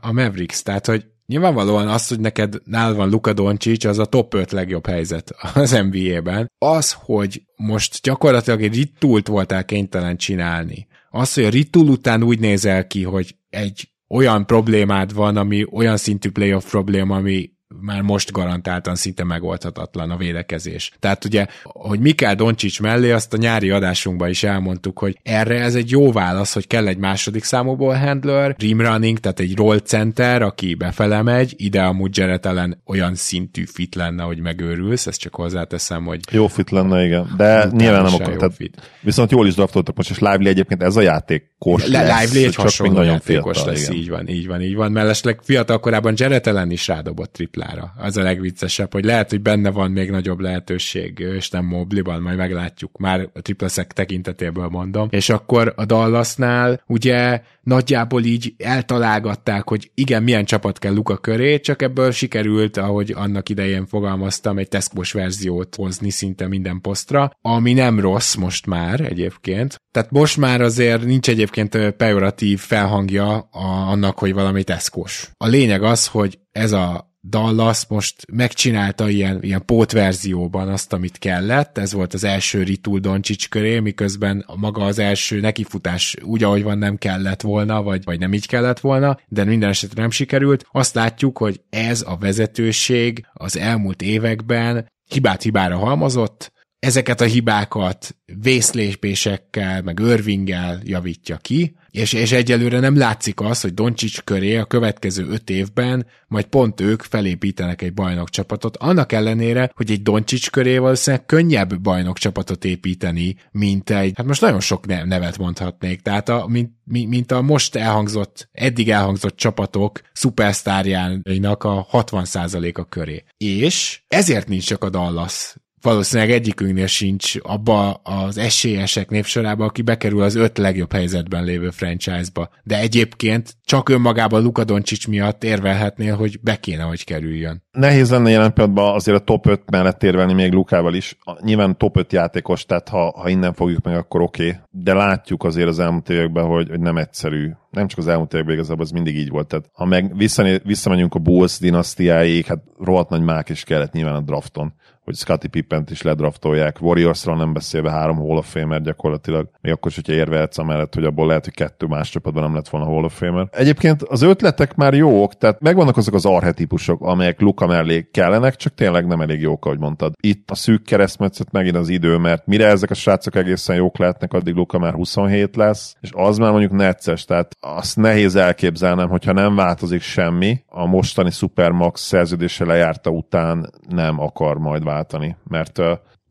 a Mavericks, tehát, hogy Nyilvánvalóan az, hogy neked nál van Luka Doncic, az a top 5 legjobb helyzet az NBA-ben. Az, hogy most gyakorlatilag egy ritult voltál kénytelen csinálni. Az, hogy a ritul után úgy nézel ki, hogy egy olyan problémád van, ami olyan szintű playoff probléma, ami már most garantáltan szinte megoldhatatlan a védekezés. Tehát ugye, hogy Mikkel Doncsics mellé azt a nyári adásunkban is elmondtuk, hogy erre ez egy jó válasz, hogy kell egy második számú handler, rim running, tehát egy roll center, aki befele megy, ide amúgy Jared Allen olyan szintű fit lenne, hogy megőrülsz, ezt csak hozzáteszem, hogy... Jó fit lenne, igen, de nyilván nem akar. Tehát, fit. Viszont jól is draftoltak most, és Lively egyébként ez a játékos Le, lesz, Lively egy hasonló játékos fiatal, lesz, igen. így van, így van, így van. Mellesleg fiatal korában Jared Allen is rádobott triplára. Az a legviccesebb, hogy lehet, hogy benne van még nagyobb lehetőség, és nem Mobliban, majd meglátjuk. Már a triplaszek tekintetéből mondom. És akkor a Dallasnál ugye nagyjából így eltalálgatták, hogy igen, milyen csapat kell Luka köré, csak ebből sikerült, ahogy annak idején fogalmaztam, egy teszkos verziót hozni szinte minden posztra, ami nem rossz most már egyébként. Tehát most már azért nincs egyébként pejoratív felhangja a, annak, hogy valami teszkos. A lényeg az, hogy ez a Dallas most megcsinálta ilyen, ilyen pótverzióban azt, amit kellett. Ez volt az első Ritul Doncsics köré, miközben maga az első nekifutás úgy, ahogy van, nem kellett volna, vagy, vagy nem így kellett volna, de minden esetre nem sikerült. Azt látjuk, hogy ez a vezetőség az elmúlt években hibát hibára halmozott, ezeket a hibákat vészlépésekkel, meg örvinggel javítja ki, és, és egyelőre nem látszik az, hogy Doncsics köré a következő öt évben majd pont ők felépítenek egy bajnokcsapatot, annak ellenére, hogy egy Doncsics köré valószínűleg könnyebb bajnokcsapatot építeni, mint egy, hát most nagyon sok nevet mondhatnék, tehát a, mint, mint a most elhangzott, eddig elhangzott csapatok szupersztárjának a 60%-a köré. És ezért nincs csak a Dallas valószínűleg egyikünknél sincs abba az esélyesek népsorába, aki bekerül az öt legjobb helyzetben lévő franchise-ba. De egyébként csak önmagában Luka Doncic miatt érvelhetnél, hogy be kéne, hogy kerüljön. Nehéz lenne jelen pillanatban azért a top 5 mellett érvelni még Lukával is. Nyilván top 5 játékos, tehát ha, ha innen fogjuk meg, akkor oké. Okay. De látjuk azért az elmúlt években, hogy, hogy nem egyszerű nem csak az elmúlt években igazából, az mindig így volt. Tehát, ha meg visszamegyünk a Bulls dinasztiáig, hát rohadt nagy mák is kellett nyilván a drafton hogy Scottie Pippent is ledraftolják, Warriorsról nem beszélve három Hall of Famer gyakorlatilag, még akkor is, hogyha érvehetsz amellett, hogy abból lehet, hogy kettő más csapatban nem lett volna Hall of Famer. Egyébként az ötletek már jók, tehát megvannak azok az arhetipusok, amelyek Luka mellé kellenek, csak tényleg nem elég jók, ahogy mondtad. Itt a szűk keresztmetszet megint az idő, mert mire ezek a srácok egészen jók lehetnek, addig Luka már 27 lesz, és az már mondjuk necces, tehát azt nehéz elképzelnem, hogyha nem változik semmi, a mostani Supermax szerződése lejárta után nem akar majd váltani, mert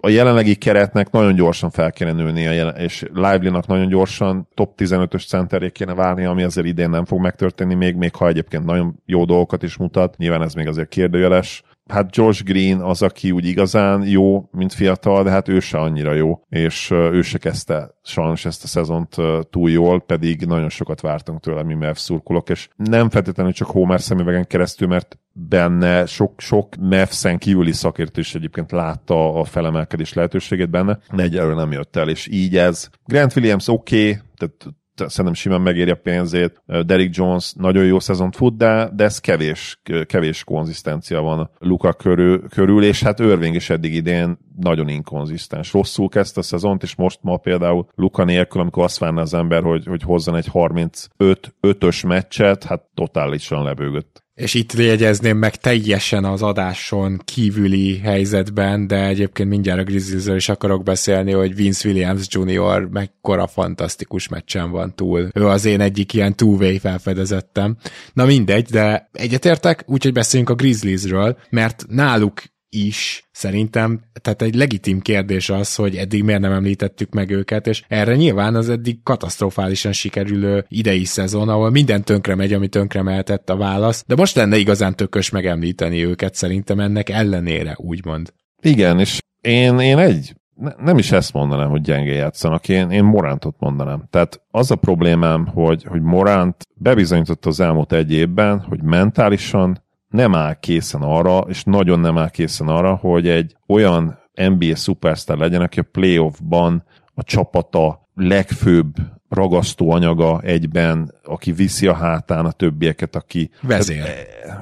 a jelenlegi keretnek nagyon gyorsan fel kéne nőnie, és Lively-nak nagyon gyorsan top 15-ös centeré kéne válni, ami azért idén nem fog megtörténni, még, még ha egyébként nagyon jó dolgokat is mutat, nyilván ez még azért kérdőjeles, hát Josh Green az, aki úgy igazán jó, mint fiatal, de hát ő se annyira jó, és ő se kezdte sajnos ezt a szezont túl jól, pedig nagyon sokat vártunk tőle, mi Mavs szurkolok, és nem feltétlenül csak Homer szemüvegen keresztül, mert benne sok, sok Mavs-en kívüli szakértő is egyébként látta a felemelkedés lehetőségét benne, de egyelőre nem jött el, és így ez. Grant Williams oké, okay, tehát szerintem simán megéri a pénzét. Derrick Jones nagyon jó szezont fut, de, de ez kevés, kevés konzisztencia van Luka körül, körül, és hát Irving is eddig idén nagyon inkonzisztens. Rosszul kezdte a szezont, és most ma például Luka nélkül, amikor azt várna az ember, hogy, hogy hozzon egy 35-ös meccset, hát totálisan lebőgött és itt jegyezném meg teljesen az adáson kívüli helyzetben, de egyébként mindjárt a Grizzliesről is akarok beszélni, hogy Vince Williams Jr. mekkora fantasztikus meccsen van túl. Ő az én egyik ilyen two-way felfedezettem. Na mindegy, de egyetértek, úgyhogy beszéljünk a Grizzliesről, mert náluk is szerintem, tehát egy legitim kérdés az, hogy eddig miért nem említettük meg őket, és erre nyilván az eddig katasztrofálisan sikerülő idei szezon, ahol minden tönkre megy, ami tönkre mehetett a válasz, de most lenne igazán tökös megemlíteni őket szerintem ennek ellenére, úgymond. Igen, és én, én egy ne, nem is ezt mondanám, hogy gyenge játszanak, én, én Morántot mondanám. Tehát az a problémám, hogy, hogy Moránt bebizonyította az elmúlt egy évben, hogy mentálisan nem áll készen arra, és nagyon nem áll készen arra, hogy egy olyan NBA szupersztár legyen, aki a playoffban a csapata legfőbb ragasztó anyaga egyben, aki viszi a hátán a többieket, aki vezér.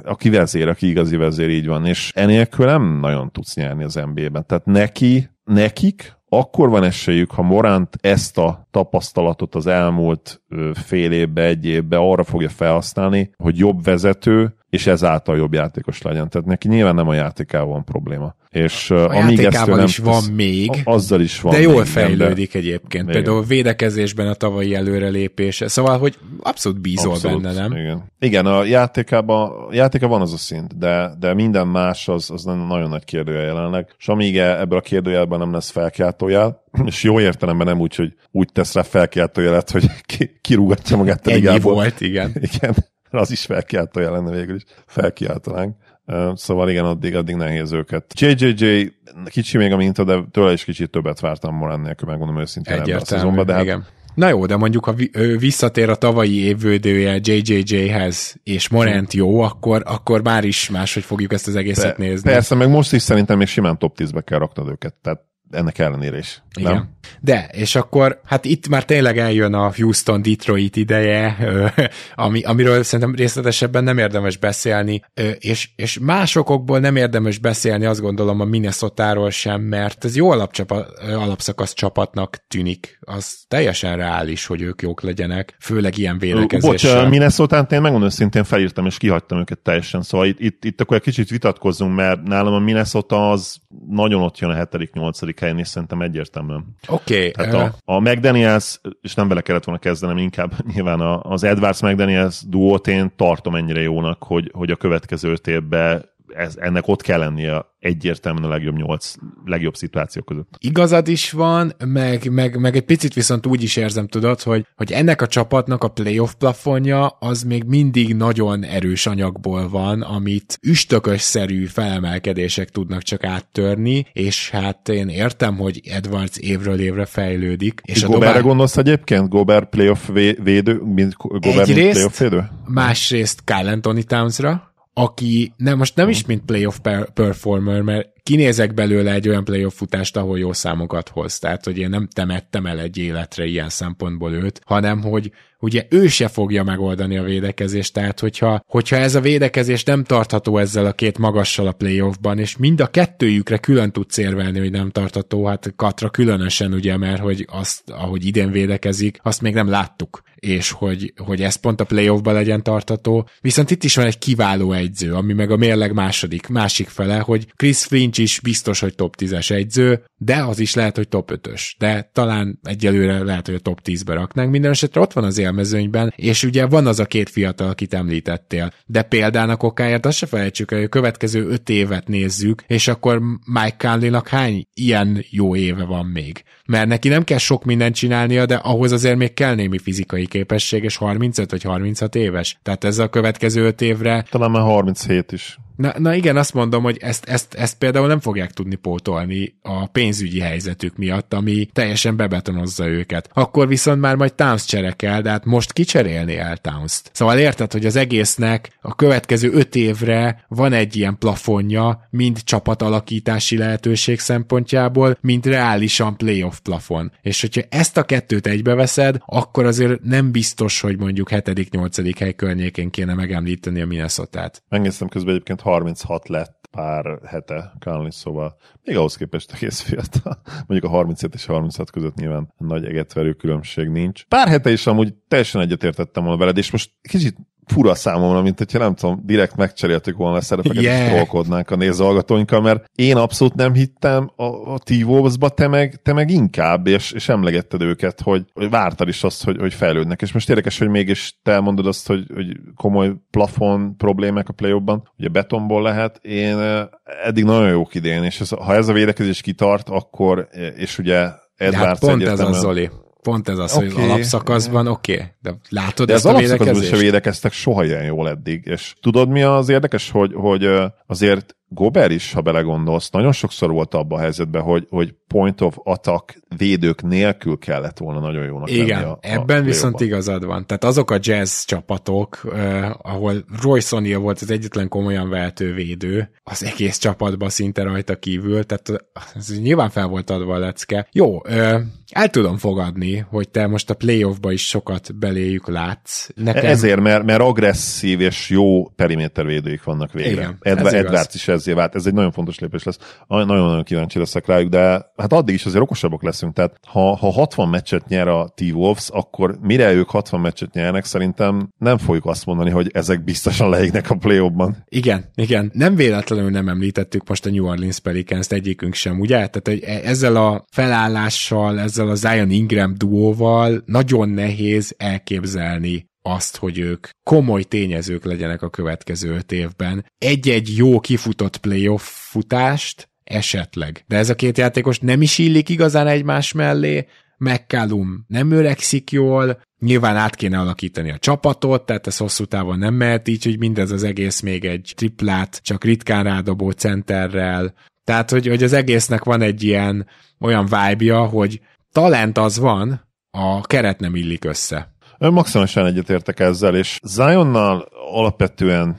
Aki vezér, aki igazi vezér, így van. És enélkül nem nagyon tudsz nyerni az NBA-ben. Tehát neki, nekik akkor van esélyük, ha Morant ezt a tapasztalatot az elmúlt fél évbe, egy évbe arra fogja felhasználni, hogy jobb vezető, és ezáltal jobb játékos legyen. Tehát neki nyilván nem a játékával van probléma. És a amíg játékával nem is van még, azzal is van de jól még, fejlődik nem, egyébként. Igen. Például védekezésben a tavalyi előrelépése. Szóval, hogy abszolút bízol abszolút, benne, nem? Igen, igen a játékában, a játéka van az a szint, de, de minden más az, az nagyon nagy kérdője jelenleg. És amíg e, ebből a kérdőjelben nem lesz felkiáltójel, és jó értelemben nem úgy, hogy úgy tesz rá felkiáltójelet, hogy ki, kirúgatja magát a Ennyi volt, igen. igen az is felkiáltója lenne végül is, felkiáltanánk. Szóval igen, addig, addig nehéz őket. JJJ kicsi még a minta, de tőle is kicsit többet vártam Morán nélkül, megmondom őszintén ebben a szezonban, de hát igen. Na jó, de mondjuk ha visszatér a tavalyi évvődője JJJ-hez, és Morant jó, akkor, akkor már is máshogy fogjuk ezt az egészet de, nézni. Persze, meg most is szerintem még simán top 10-be kell raknod őket. Tehát ennek ellenére is. Igen. Nem? De, és akkor, hát itt már tényleg eljön a Houston-Detroit ideje, ami, amiről szerintem részletesebben nem érdemes beszélni, és, és másokokból nem érdemes beszélni, azt gondolom a minnesota sem, mert ez jó alapcsapa, alapszakasz csapatnak tűnik. Az teljesen reális, hogy ők jók legyenek, főleg ilyen védekezéssel. Bocs, minnesota én megmondom szintén felírtam és kihagytam őket teljesen, szóval itt, itt, itt akkor egy kicsit vitatkozzunk, mert nálam a Minnesota az nagyon ott jön a 7.-8 helyen, és szerintem egyértelműen. Oké. Okay, Tehát uh... a, a McDaniels, és nem vele kellett volna kezdenem, inkább nyilván az Edwards McDaniels duót én tartom ennyire jónak, hogy, hogy a következő évben ez, ennek ott kell lennie egyértelműen a legjobb nyolc legjobb szituációk között. Igazad is van, meg, meg, meg egy picit viszont úgy is érzem, tudod, hogy, hogy ennek a csapatnak a playoff plafonja az még mindig nagyon erős anyagból van, amit üstökös-szerű felemelkedések tudnak csak áttörni, és hát én értem, hogy Edwards évről évre fejlődik. És Goberre dobál... gondolsz egyébként? Gober playoff védő? Mint Gober Egyrészt, mint playoff védő? másrészt Kyle Anthony Townsra, aki nem, most nem is mint playoff performer, mert kinézek belőle egy olyan playoff futást, ahol jó számokat hoz. Tehát, hogy én nem temettem el egy életre ilyen szempontból őt, hanem, hogy ugye ő se fogja megoldani a védekezést, tehát hogyha, hogyha ez a védekezés nem tartható ezzel a két magassal a playoffban, és mind a kettőjükre külön tud érvelni, hogy nem tartható, hát Katra különösen ugye, mert hogy azt, ahogy idén védekezik, azt még nem láttuk, és hogy, hogy ez pont a playoffban legyen tartató. Viszont itt is van egy kiváló egyző, ami meg a mérleg második, másik fele, hogy Chris Finch is biztos, hogy top 10-es egyző, de az is lehet, hogy top 5-ös. De talán egyelőre lehet, hogy a top 10-be raknánk. Minden esetre ott van az élmezőnyben, és ugye van az a két fiatal, akit említettél. De példának okáért azt se felejtsük, hogy a következő 5 évet nézzük, és akkor Mike Conley-nak hány ilyen jó éve van még? Mert neki nem kell sok mindent csinálnia, de ahhoz azért még kell némi fizikai képesség, és 35 vagy 36 éves. Tehát ez a következő 5 évre... Talán már 37 is. Na, na igen, azt mondom, hogy ezt, ezt, ezt például nem fogják tudni pótolni a pénzügyi helyzetük miatt, ami teljesen bebetonozza őket. Akkor viszont már majd Towns cserekel, de hát most kicserélni el Towns-t. Szóval érted, hogy az egésznek a következő öt évre van egy ilyen plafonja, mind csapatalakítási lehetőség szempontjából, mind reálisan playoff plafon. És hogyha ezt a kettőt egybeveszed, akkor azért nem biztos, hogy mondjuk 7.-8. hely környékén kéne megemlíteni a Minnesota-t. Megnéztem közben egyébként 36 lett pár hete Conley, szóval még ahhoz képest egész fiatal. Mondjuk a 37 és 36 között nyilván nagy egetverő különbség nincs. Pár hete is amúgy teljesen egyetértettem volna veled, és most kicsit fura számomra, mint hogyha nem tudom, direkt megcseréltük volna a szerepeket, yeah. és trollkodnánk a nézőhallgatóinkkal, mert én abszolút nem hittem a, a T-Wolves-ba, te meg, te meg inkább, és, és emlegetted őket, hogy, hogy vártad is azt, hogy, hogy fejlődnek. És most érdekes, hogy mégis te mondod azt, hogy, hogy komoly plafon problémák a play ugye betonból lehet. Én eddig nagyon jók idén, és ez, ha ez a védekezés kitart, akkor, és ugye Edwards hát pont ez az, Zoli. Pont ez az, okay. hogy alapszakaszban oké, okay, de látod de ezt az a védekezést? sem védekeztek soha ilyen jól eddig, és tudod mi az érdekes, hogy, hogy azért Gober is, ha belegondolsz, nagyon sokszor volt abban a helyzetben, hogy, hogy point of attack védők nélkül kellett volna nagyon jónak Igen, a, ebben a viszont igazad van. Tehát azok a jazz csapatok, uh, ahol Royce O'Neal volt az egyetlen komolyan vehető védő, az egész csapatban szinte rajta kívül, tehát ez nyilván fel volt adva a lecke. Jó, uh, el tudom fogadni, hogy te most a playoffba is sokat beléjük látsz. Nekem... Ezért, mert, mert agresszív és jó perimétervédőik vannak végre. Igen, Edward, Edwards is ezzé vált. Ez egy nagyon fontos lépés lesz. Nagyon-nagyon kíváncsi leszek rájuk, de hát addig is azért okosabbak leszünk. Tehát ha, ha 60 meccset nyer a T-Wolves, akkor mire ők 60 meccset nyernek, szerintem nem fogjuk azt mondani, hogy ezek biztosan leégnek a play ban Igen, igen. Nem véletlenül nem említettük most a New Orleans Pelicans egyikünk sem, ugye? Tehát e- ezzel a felállással, ezzel a Zion Ingram duóval nagyon nehéz elképzelni azt, hogy ők komoly tényezők legyenek a következő öt évben. Egy-egy jó kifutott playoff futást esetleg. De ez a két játékos nem is illik igazán egymás mellé, McCallum nem öregszik jól, nyilván át kéne alakítani a csapatot, tehát ez hosszú távon nem mehet így, hogy mindez az egész még egy triplát, csak ritkán rádobó centerrel, tehát, hogy, hogy az egésznek van egy ilyen olyan vibe hogy talent az van, a keret nem illik össze. Maximálisan egyetértek ezzel, és Zionnal alapvetően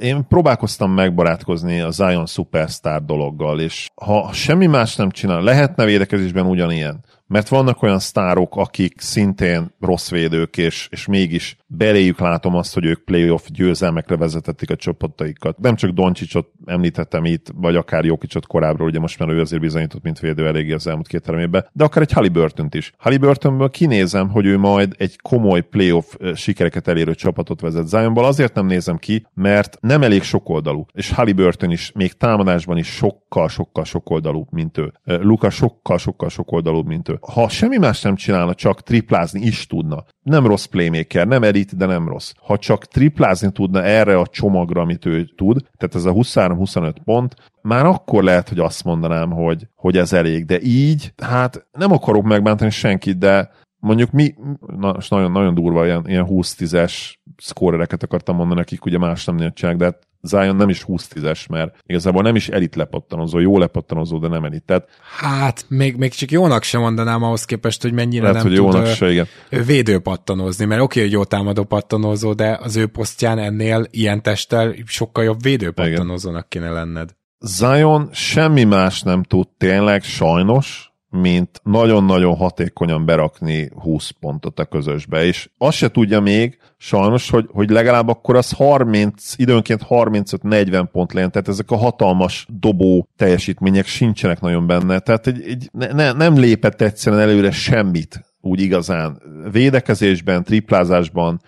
én próbálkoztam megbarátkozni a Zion Superstar dologgal, és ha semmi más nem csinál, lehetne védekezésben ugyanilyen, mert vannak olyan sztárok, akik szintén rossz védők, és, és mégis beléjük látom azt, hogy ők playoff győzelmekre vezetették a csapataikat. Nem csak Doncsicsot említettem itt, vagy akár Jokicsot korábbról, ugye most már ő azért bizonyított, mint védő eléggé az elmúlt két évben, de akár egy halliburton is. Halliburtonből kinézem, hogy ő majd egy komoly playoff sikereket elérő csapatot vezet. Zionból azért nem nézem ki, mert nem elég sokoldalú, és Halliburton is még támadásban is sokkal, sokkal sokoldalú, mint ő. Luka sokkal, sokkal sokoldalúbb, mint ő. Ha semmi más nem csinálna, csak triplázni is tudna. Nem rossz playmaker, nem elit, de nem rossz. Ha csak triplázni tudna erre a csomagra, amit ő tud, tehát ez a 23-25 pont, már akkor lehet, hogy azt mondanám, hogy, hogy ez elég. De így, hát nem akarok megbántani senkit, de mondjuk mi, na, nagyon, nagyon durva, ilyen, ilyen 20-10-es szkórereket akartam mondani, akik ugye más nem csinálják, de hát Zion nem is 20-10-es, mert igazából nem is elit lepattanozó, jó lepattanozó, de nem elit. Tehát, hát, még, még csak jónak sem mondanám ahhoz képest, hogy mennyire lehet, nem hogy jónak tud se, igen. védő pattanozni, mert oké, okay, hogy jó támadó pattanozó, de az ő posztján ennél ilyen testtel sokkal jobb védő pattanozónak kéne lenned. Zion semmi más nem tud tényleg, sajnos, mint nagyon-nagyon hatékonyan berakni 20 pontot a közösbe, és azt se tudja még, sajnos, hogy, hogy legalább akkor az 30, időnként 35-40 pont legyen, tehát ezek a hatalmas dobó teljesítmények sincsenek nagyon benne, tehát egy, egy, ne, nem lépett egyszerűen előre semmit úgy igazán. Védekezésben, triplázásban,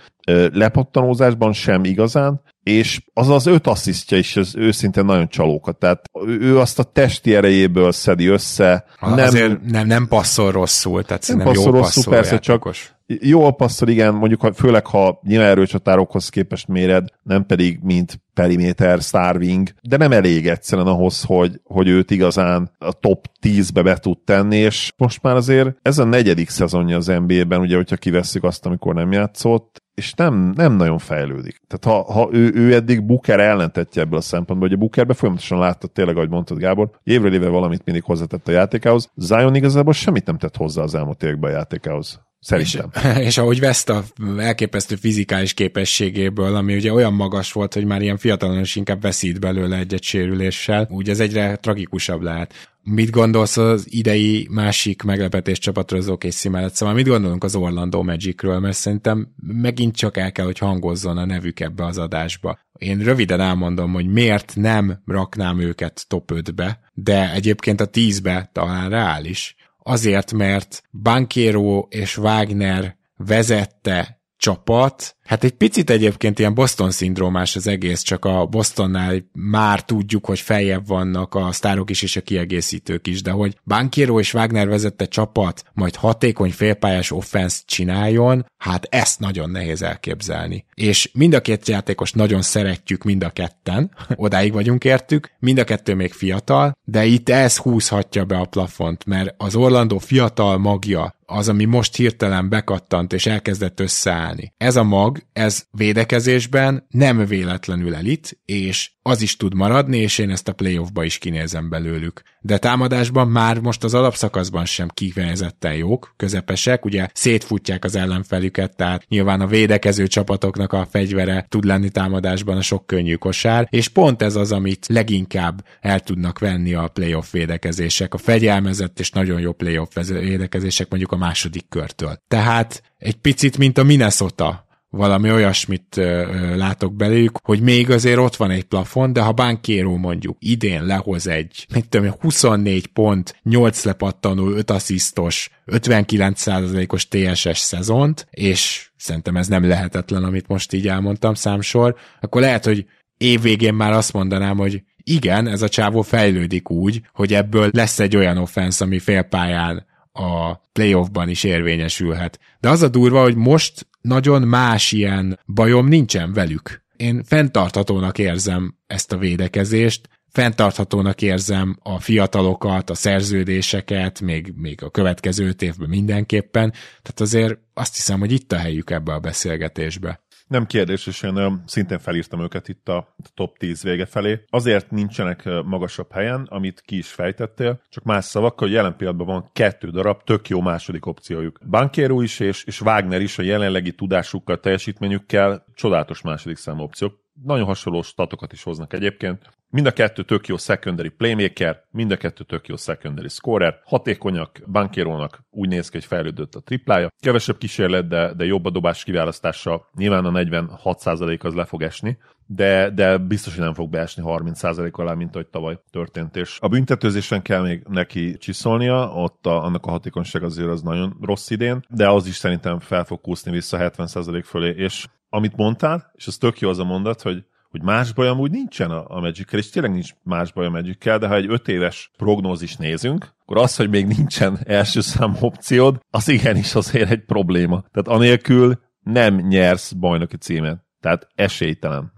lepattanózásban sem igazán, és az az öt asszisztja is az őszintén nagyon csalókat. Tehát ő azt a testi erejéből szedi össze. Nem, Azért nem, nem passzol rosszul, tehát nem passzol jó rosszul, persze, játékos. csak jó passzol, igen, mondjuk főleg, ha nyilván erőcsatárokhoz képest méred, nem pedig mint periméter, starving, de nem elég egyszerűen ahhoz, hogy, hogy őt igazán a top 10-be be tud tenni, és most már azért ez a negyedik szezonja az NBA-ben, ugye, hogyha kivesszük azt, amikor nem játszott, és nem, nem nagyon fejlődik. Tehát ha, ha ő, ő eddig Booker ellentetje ebből a szempontból, hogy a Bookerbe folyamatosan látta tényleg, ahogy mondtad Gábor, évről évre valamit mindig hozzátett a játékához, Zion igazából semmit nem tett hozzá az elmúlt években a játékához. Szerintem. És, és ahogy veszt a elképesztő fizikális képességéből, ami ugye olyan magas volt, hogy már ilyen fiatalon is inkább veszít belőle egy-egy sérüléssel, úgy ez egyre tragikusabb lehet. Mit gondolsz az idei másik meglepetés csapatról az OKC mellett? Szóval mit gondolunk az Orlando Magicről? Mert szerintem megint csak el kell, hogy hangozzon a nevük ebbe az adásba. Én röviden elmondom, hogy miért nem raknám őket top 5-be, de egyébként a 10-be talán reális Azért, mert Bankéro és Wagner vezette csapat Hát egy picit egyébként ilyen Boston szindrómás az egész, csak a Bostonnál már tudjuk, hogy feljebb vannak a sztárok is és a kiegészítők is, de hogy Bankiero és Wagner vezette csapat majd hatékony félpályás offense csináljon, hát ezt nagyon nehéz elképzelni. És mind a két játékos nagyon szeretjük mind a ketten, odáig vagyunk értük, mind a kettő még fiatal, de itt ez húzhatja be a plafont, mert az Orlando fiatal magja, az, ami most hirtelen bekattant és elkezdett összeállni. Ez a mag, ez védekezésben nem véletlenül elit, és az is tud maradni, és én ezt a playoffba is kinézem belőlük. De támadásban már most az alapszakaszban sem kifejezetten jók, közepesek, ugye szétfutják az ellenfelüket, tehát nyilván a védekező csapatoknak a fegyvere tud lenni támadásban a sok könnyű kosár, és pont ez az, amit leginkább el tudnak venni a playoff védekezések, a fegyelmezett és nagyon jó playoff védekezések mondjuk a második körtől. Tehát egy picit, mint a Minnesota, valami olyasmit látok belőlük, hogy még azért ott van egy plafon, de ha Bankéro mondjuk idén lehoz egy, mit tudom, 24 pont, 8 lepattanó, 5 asszisztos, 59%-os TSS szezont, és szerintem ez nem lehetetlen, amit most így elmondtam számsor, akkor lehet, hogy évvégén már azt mondanám, hogy igen, ez a csávó fejlődik úgy, hogy ebből lesz egy olyan offensz, ami félpályán a playoffban is érvényesülhet. De az a durva, hogy most nagyon más ilyen bajom nincsen velük. Én fenntarthatónak érzem ezt a védekezést, fenntarthatónak érzem a fiatalokat, a szerződéseket, még, még a következő évben mindenképpen, tehát azért azt hiszem, hogy itt a helyük ebbe a beszélgetésbe. Nem kérdés, és én szintén felírtam őket itt a top 10 vége felé. Azért nincsenek magasabb helyen, amit ki is fejtettél, csak más szavakkal, hogy jelen pillanatban van kettő darab tök jó második opciójuk. Bankéro is és, és Wagner is a jelenlegi tudásukkal, teljesítményükkel csodálatos második számú opciók nagyon hasonló statokat is hoznak egyébként. Mind a kettő tök jó secondary playmaker, mind a kettő tök jó secondary scorer, hatékonyak, Bankérónak úgy néz ki, hogy fejlődött a triplája. Kevesebb kísérlet, de, de jobb a dobás kiválasztása. Nyilván a 46% az le fog esni, de, de biztos, hogy nem fog beesni 30% alá, mint ahogy tavaly történt. És a büntetőzésen kell még neki csiszolnia, ott a, annak a hatékonyság azért az nagyon rossz idén, de az is szerintem fel fog kúszni vissza 70% fölé, és amit mondtál, és az tök jó az a mondat, hogy hogy más baj amúgy nincsen a, a magic és tényleg nincs más baj a magic de ha egy öt éves prognózis nézünk, akkor az, hogy még nincsen első szám opciód, az igenis azért egy probléma. Tehát anélkül nem nyersz bajnoki címet. Tehát esélytelen.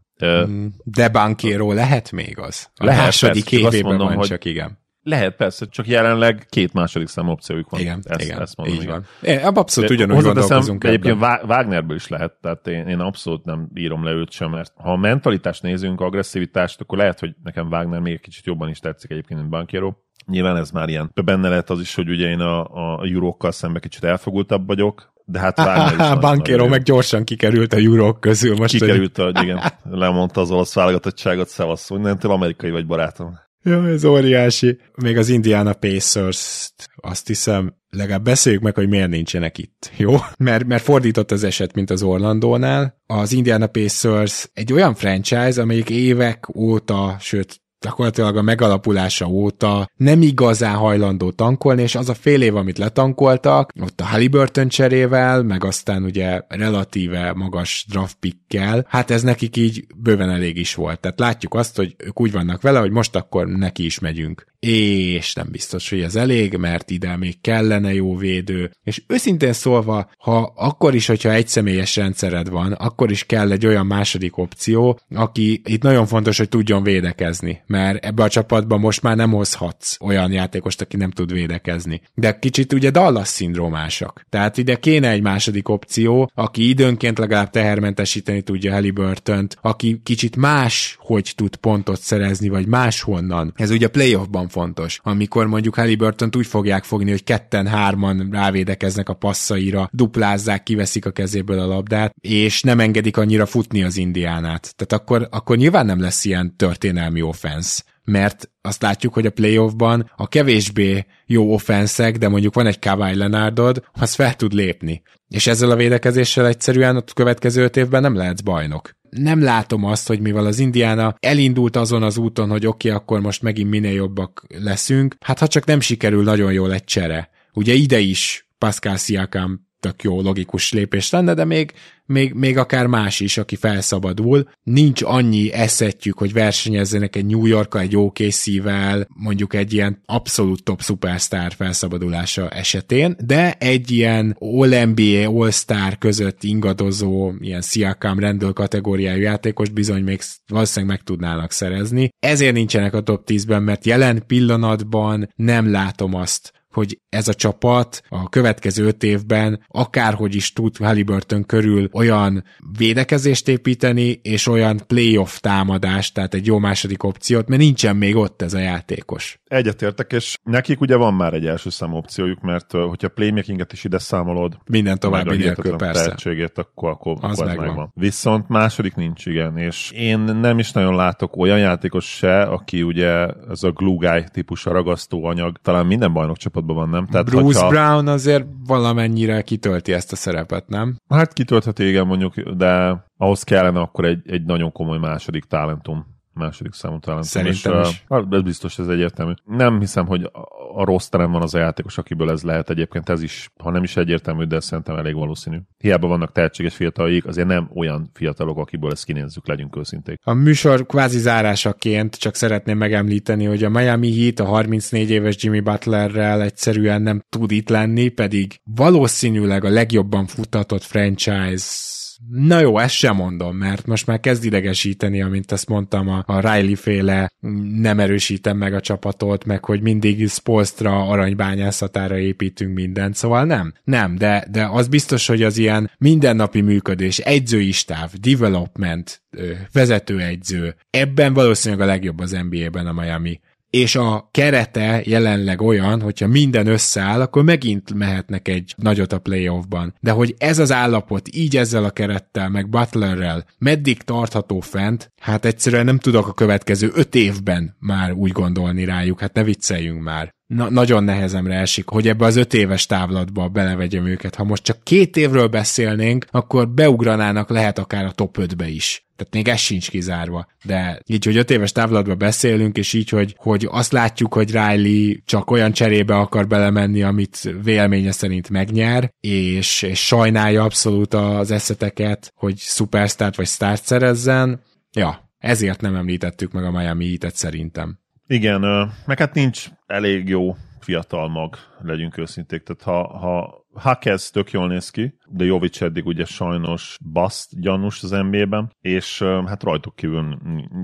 De bankéró lehet még az? A lehet, második persze, évében mondom, van hogy csak, igen. Lehet, persze, csak jelenleg két második szám opciójuk van. Igen, ezt, igen, ezt mondom, így igen. van. Én abszolút ugyanúgy gondolkozunk Egyébként Wagnerből is lehet, tehát én, én abszolút nem írom le őt sem, mert ha a mentalitást nézünk, agresszivitást, akkor lehet, hogy nekem Wagner még egy kicsit jobban is tetszik egyébként, mint Bankiero. Nyilván ez már ilyen. Benne lehet az is, hogy ugye én a, a Eurókkal szemben kicsit elfogultabb vagyok, de hát Wagner is Bankero meg gyorsan kikerült a Eurók közül. Most kikerült, hogy igen, lemondta az olasz válogatottságot, szevasz, mindentől amerikai vagy barátom. Ja, ez óriási. Még az Indiana pacers azt hiszem, legalább beszéljük meg, hogy miért nincsenek itt, jó? Mert, mert fordított az eset, mint az Orlandónál. Az Indiana Pacers egy olyan franchise, amelyik évek óta, sőt gyakorlatilag a megalapulása óta nem igazán hajlandó tankolni, és az a fél év, amit letankoltak, ott a Halliburton cserével, meg aztán ugye relatíve magas draft pickkel, hát ez nekik így bőven elég is volt. Tehát látjuk azt, hogy ők úgy vannak vele, hogy most akkor neki is megyünk. És nem biztos, hogy ez elég, mert ide még kellene jó védő, és őszintén szólva, ha akkor is, hogyha egy személyes rendszered van, akkor is kell egy olyan második opció, aki itt nagyon fontos, hogy tudjon védekezni, mert ebbe a csapatban most már nem hozhatsz olyan játékost, aki nem tud védekezni. De kicsit ugye Dallas szindrómásak. Tehát ide kéne egy második opció, aki időnként legalább tehermentesíteni tudja Halliburton, aki kicsit más, hogy tud pontot szerezni, vagy máshonnan. Ez ugye a playoffban fontos. Amikor mondjuk Halliburton úgy fogják fogni, hogy ketten-hárman rávédekeznek a passzaira, duplázzák, kiveszik a kezéből a labdát, és nem engedik annyira futni az indiánát. Tehát akkor, akkor nyilván nem lesz ilyen történelmi offense mert azt látjuk, hogy a playoffban a kevésbé jó offenszek, de mondjuk van egy Kawhi Leonardod, az fel tud lépni. És ezzel a védekezéssel egyszerűen a következő öt évben nem lehetsz bajnok nem látom azt, hogy mivel az Indiana elindult azon az úton, hogy oké, okay, akkor most megint minél jobbak leszünk, hát ha csak nem sikerül nagyon jól egy csere. Ugye ide is Pascal Siakam tök jó, logikus lépés lenne, de még, még, még akár más is, aki felszabadul. Nincs annyi eszetjük, hogy versenyezzenek egy New york egy OKC-vel, mondjuk egy ilyen abszolút top superstar felszabadulása esetén, de egy ilyen All-NBA, All-Star között ingadozó, ilyen Siakam rendőr kategóriájú játékos bizony még valószínűleg meg tudnának szerezni. Ezért nincsenek a top 10-ben, mert jelen pillanatban nem látom azt, hogy ez a csapat a következő öt évben akárhogy is tud Halliburton körül olyan védekezést építeni, és olyan playoff támadást, tehát egy jó második opciót, mert nincsen még ott ez a játékos. Egyetértek, és nekik ugye van már egy első szám opciójuk, mert hogyha playmakinget is ide számolod, minden további nélkül persze. Tehetségét, akkor, akkor, az, akkor megvan. megvan. Viszont második nincs, igen, és én nem is nagyon látok olyan játékos se, aki ugye ez a glue guy típusú ragasztó anyag, talán minden bajnok csapatban van, nem? Tehát, Bruce hogyha... Brown azért valamennyire kitölti ezt a szerepet, nem? Hát kitöltheti, igen, mondjuk, de ahhoz kellene akkor egy, egy nagyon komoly második talentum második számú talán. Szerintem és, is. Uh, ez biztos, ez egyértelmű. Nem hiszem, hogy a rossz terem van az a játékos, akiből ez lehet egyébként. Ez is, ha nem is egyértelmű, de szerintem elég valószínű. Hiába vannak tehetséges fiatalok, azért nem olyan fiatalok, akiből ezt kinézzük, legyünk őszinték. A műsor kvázi zárásaként csak szeretném megemlíteni, hogy a Miami Heat a 34 éves Jimmy Butlerrel egyszerűen nem tud itt lenni, pedig valószínűleg a legjobban futtatott franchise Na jó, ezt sem mondom, mert most már kezd idegesíteni, amint ezt mondtam, a, a Riley féle nem erősítem meg a csapatot, meg hogy mindig Spolstra aranybányászatára építünk mindent, szóval nem, nem, de, de az biztos, hogy az ilyen mindennapi működés, egyzői stáv, development, vezetőegyző, ebben valószínűleg a legjobb az NBA-ben a Miami és a kerete jelenleg olyan, hogyha minden összeáll, akkor megint mehetnek egy nagyot a playoffban. De hogy ez az állapot így ezzel a kerettel, meg Butlerrel meddig tartható fent, hát egyszerűen nem tudok a következő öt évben már úgy gondolni rájuk, hát ne vicceljünk már. Na, nagyon nehezemre esik, hogy ebbe az öt éves távlatba belevegyem őket. Ha most csak két évről beszélnénk, akkor beugranának lehet akár a top 5-be is. Tehát még ez sincs kizárva. De így, hogy öt éves távlatba beszélünk, és így, hogy, hogy azt látjuk, hogy Riley csak olyan cserébe akar belemenni, amit véleménye szerint megnyer, és, és sajnálja abszolút az eszeteket, hogy szupersztárt vagy sztárt szerezzen. Ja, ezért nem említettük meg a Miami Heat-et szerintem. Igen, meg hát nincs elég jó fiatal mag, legyünk őszinték. Tehát ha, ha Hakez tök jól néz ki, de Jovic eddig ugye sajnos baszt gyanús az NBA-ben, és hát rajtuk kívül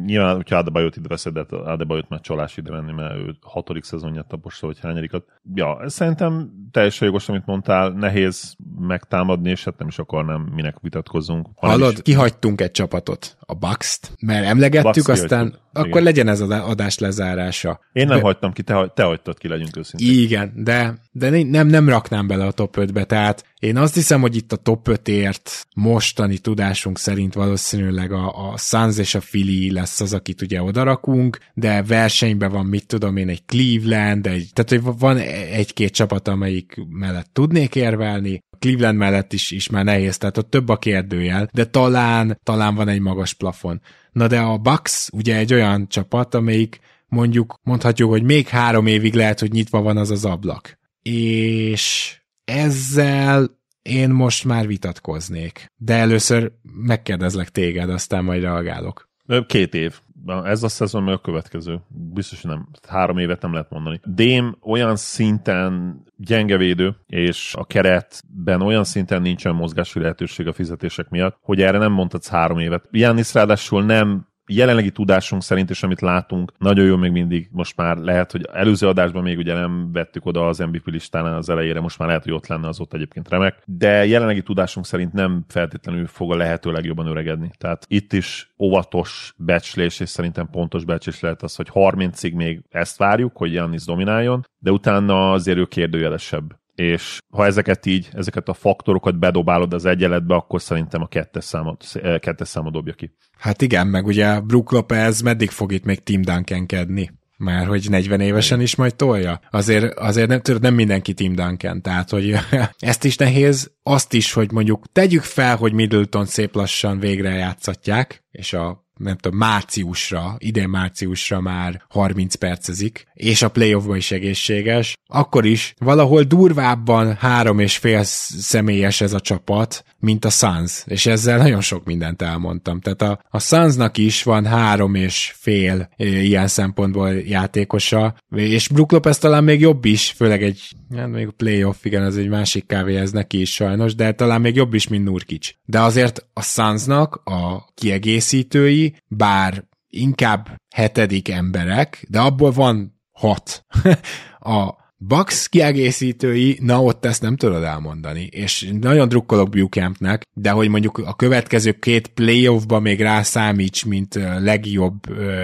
nyilván, hogyha Adebayot ide veszed, de Adebayot már csalás ide venni, mert ő hatodik szezonját taposta, vagy hányadikat. Ja, szerintem teljesen jogos, amit mondtál, nehéz megtámadni, és hát nem is akarnám, minek vitatkozzunk. Hallod, is... kihagytunk egy csapatot, a Bucks-t, mert emlegettük, Bucks aztán kihagytuk. akkor Igen. legyen ez az adás lezárása. Én nem de... hagytam ki, te, te hagytad ki, legyünk őszintén. Igen, de, de nem, nem raknám bele a top 5-be, tehát én azt hiszem, hogy itt a top 5-ért mostani tudásunk szerint valószínűleg a, a Suns és a Philly lesz az, akit ugye odarakunk, de versenyben van, mit tudom én, egy Cleveland, egy, tehát hogy van egy-két csapat, amelyik mellett tudnék érvelni, Cleveland mellett is, is már nehéz, tehát ott több a kérdőjel, de talán, talán van egy magas plafon. Na de a Bucks ugye egy olyan csapat, amelyik mondjuk mondhatjuk, hogy még három évig lehet, hogy nyitva van az az ablak. És ezzel én most már vitatkoznék. De először megkérdezlek téged, aztán majd reagálok. Két év. Ez a szezon, meg a következő. Biztos, nem. Három évet nem lehet mondani. Dém olyan szinten gyenge védő, és a keretben olyan szinten nincsen mozgási lehetőség a fizetések miatt, hogy erre nem mondhatsz három évet. Jánisz ráadásul nem jelenlegi tudásunk szerint, és amit látunk, nagyon jó még mindig, most már lehet, hogy előző adásban még ugye nem vettük oda az MVP listán az elejére, most már lehet, hogy ott lenne az ott egyébként remek, de jelenlegi tudásunk szerint nem feltétlenül fog a lehető legjobban öregedni. Tehát itt is óvatos becslés, és szerintem pontos becslés lehet az, hogy 30-ig még ezt várjuk, hogy Jannis domináljon, de utána azért ő kérdőjelesebb és ha ezeket így, ezeket a faktorokat bedobálod az egyenletbe, akkor szerintem a kettes számot, eh, kettes számot dobja ki. Hát igen, meg ugye Brook Lopez meddig fog itt még Tim Duncan-kedni? Már hogy 40 évesen is majd tolja. Azért, azért nem, tudod, nem mindenki Tim Duncan, tehát hogy ezt is nehéz, azt is, hogy mondjuk tegyük fel, hogy Middleton szép lassan végre játszatják, és a nem tudom, márciusra, idén márciusra már 30 percezik, és a playoffban is egészséges, akkor is valahol durvábban három és fél személyes ez a csapat, mint a Suns, és ezzel nagyon sok mindent elmondtam. Tehát a, a Sunsnak is van három és fél ilyen szempontból játékosa, és Brook Lopez talán még jobb is, főleg egy, hát még a playoff, igen, az egy másik kávé, ez neki is sajnos, de talán még jobb is, mint Nurkic. De azért a Sunsnak a kiegészítői, bár inkább hetedik emberek, de abból van hat. a Bucks kiegészítői, na ott ezt nem tudod elmondani, és nagyon drukkolok Buchampnek, de hogy mondjuk a következő két playoffba még rá számíts, mint legjobb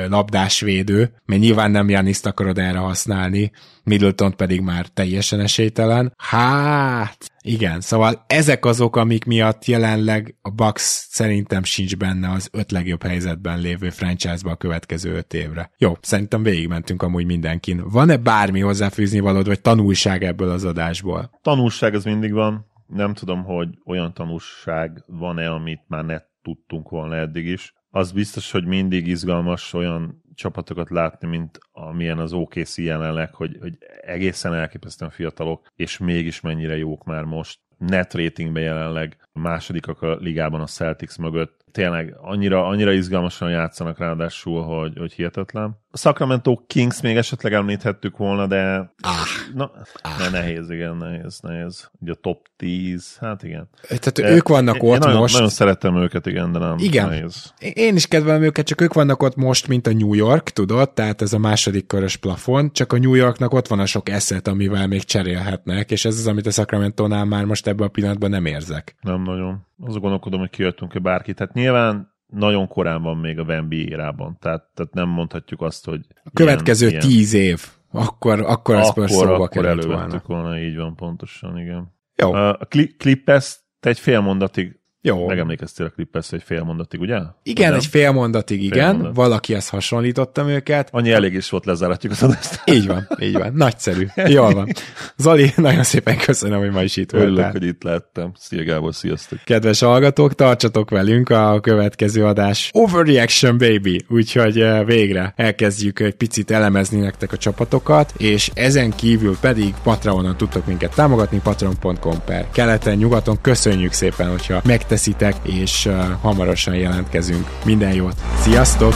labdásvédő, mert nyilván nem Janiszt akarod erre használni, Middleton pedig már teljesen esélytelen. Hát, igen, szóval ezek azok, amik miatt jelenleg a Bucks szerintem sincs benne az öt legjobb helyzetben lévő franchise-ba a következő öt évre. Jó, szerintem végigmentünk amúgy mindenkin. Van-e bármi hozzáfűzni valód, vagy tanulság ebből az adásból? Tanulság az mindig van. Nem tudom, hogy olyan tanulság van-e, amit már ne tudtunk volna eddig is. Az biztos, hogy mindig izgalmas olyan csapatokat látni, mint amilyen az OKC jelenleg, hogy, hogy egészen elképesztően fiatalok, és mégis mennyire jók már most. Net ratingben jelenleg másodikak a ligában a Celtics mögött. Tényleg annyira, annyira izgalmasan játszanak ráadásul, hogy, hogy hihetetlen. A Sacramento Kings még esetleg említhettük volna, de ah, na, ah. Ne, nehéz, igen, nehéz, nehéz. Ugye a top 10, hát igen. Tehát de ők vannak én, ott én nagyon, most. Nagyon szeretem őket, igen, de nem igen. nehéz. Én is kedvelem őket, csak ők vannak ott most, mint a New York, tudod? Tehát ez a második körös plafon, csak a New Yorknak ott van a sok eszet, amivel még cserélhetnek, és ez az, amit a Sacramento-nál már most ebben a pillanatban nem érzek. Nem nagyon. Azon gondolkodom, hogy kijöttünk-e bárki. Tehát nyilván nagyon korán van még a Wemby érában, tehát, tehát nem mondhatjuk azt, hogy... A következő ilyen, tíz év, akkor, akkor ez akkor, szóba akkor elővettük volna. volna. Így van, pontosan, igen. Jó. A Clippers egy fél mondatig jó. Megemlékeztél a Clippers egy fél mondatig, ugye? Igen, egy fél mondatig, igen. Fél mondat. Valakihez hasonlítottam őket. Annyi elég is volt, lezáratjuk az adást. Így van, így van. Nagyszerű. Jól van. Zoli, nagyon szépen köszönöm, hogy ma is itt voltál. Örülök, hogy itt lettem. Szia Gábor, sziasztok. Kedves hallgatók, tartsatok velünk a következő adás Overreaction Baby, úgyhogy eh, végre elkezdjük egy picit elemezni nektek a csapatokat, és ezen kívül pedig Patreonon tudtok minket támogatni, patreon.com per keleten, nyugaton. Köszönjük szépen, hogyha megtesz teszitek, és uh, hamarosan jelentkezünk. Minden jót! Sziasztok!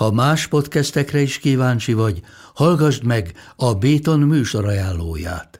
Ha más podcastekre is kíváncsi vagy, hallgassd meg a Béton műsor ajánlóját.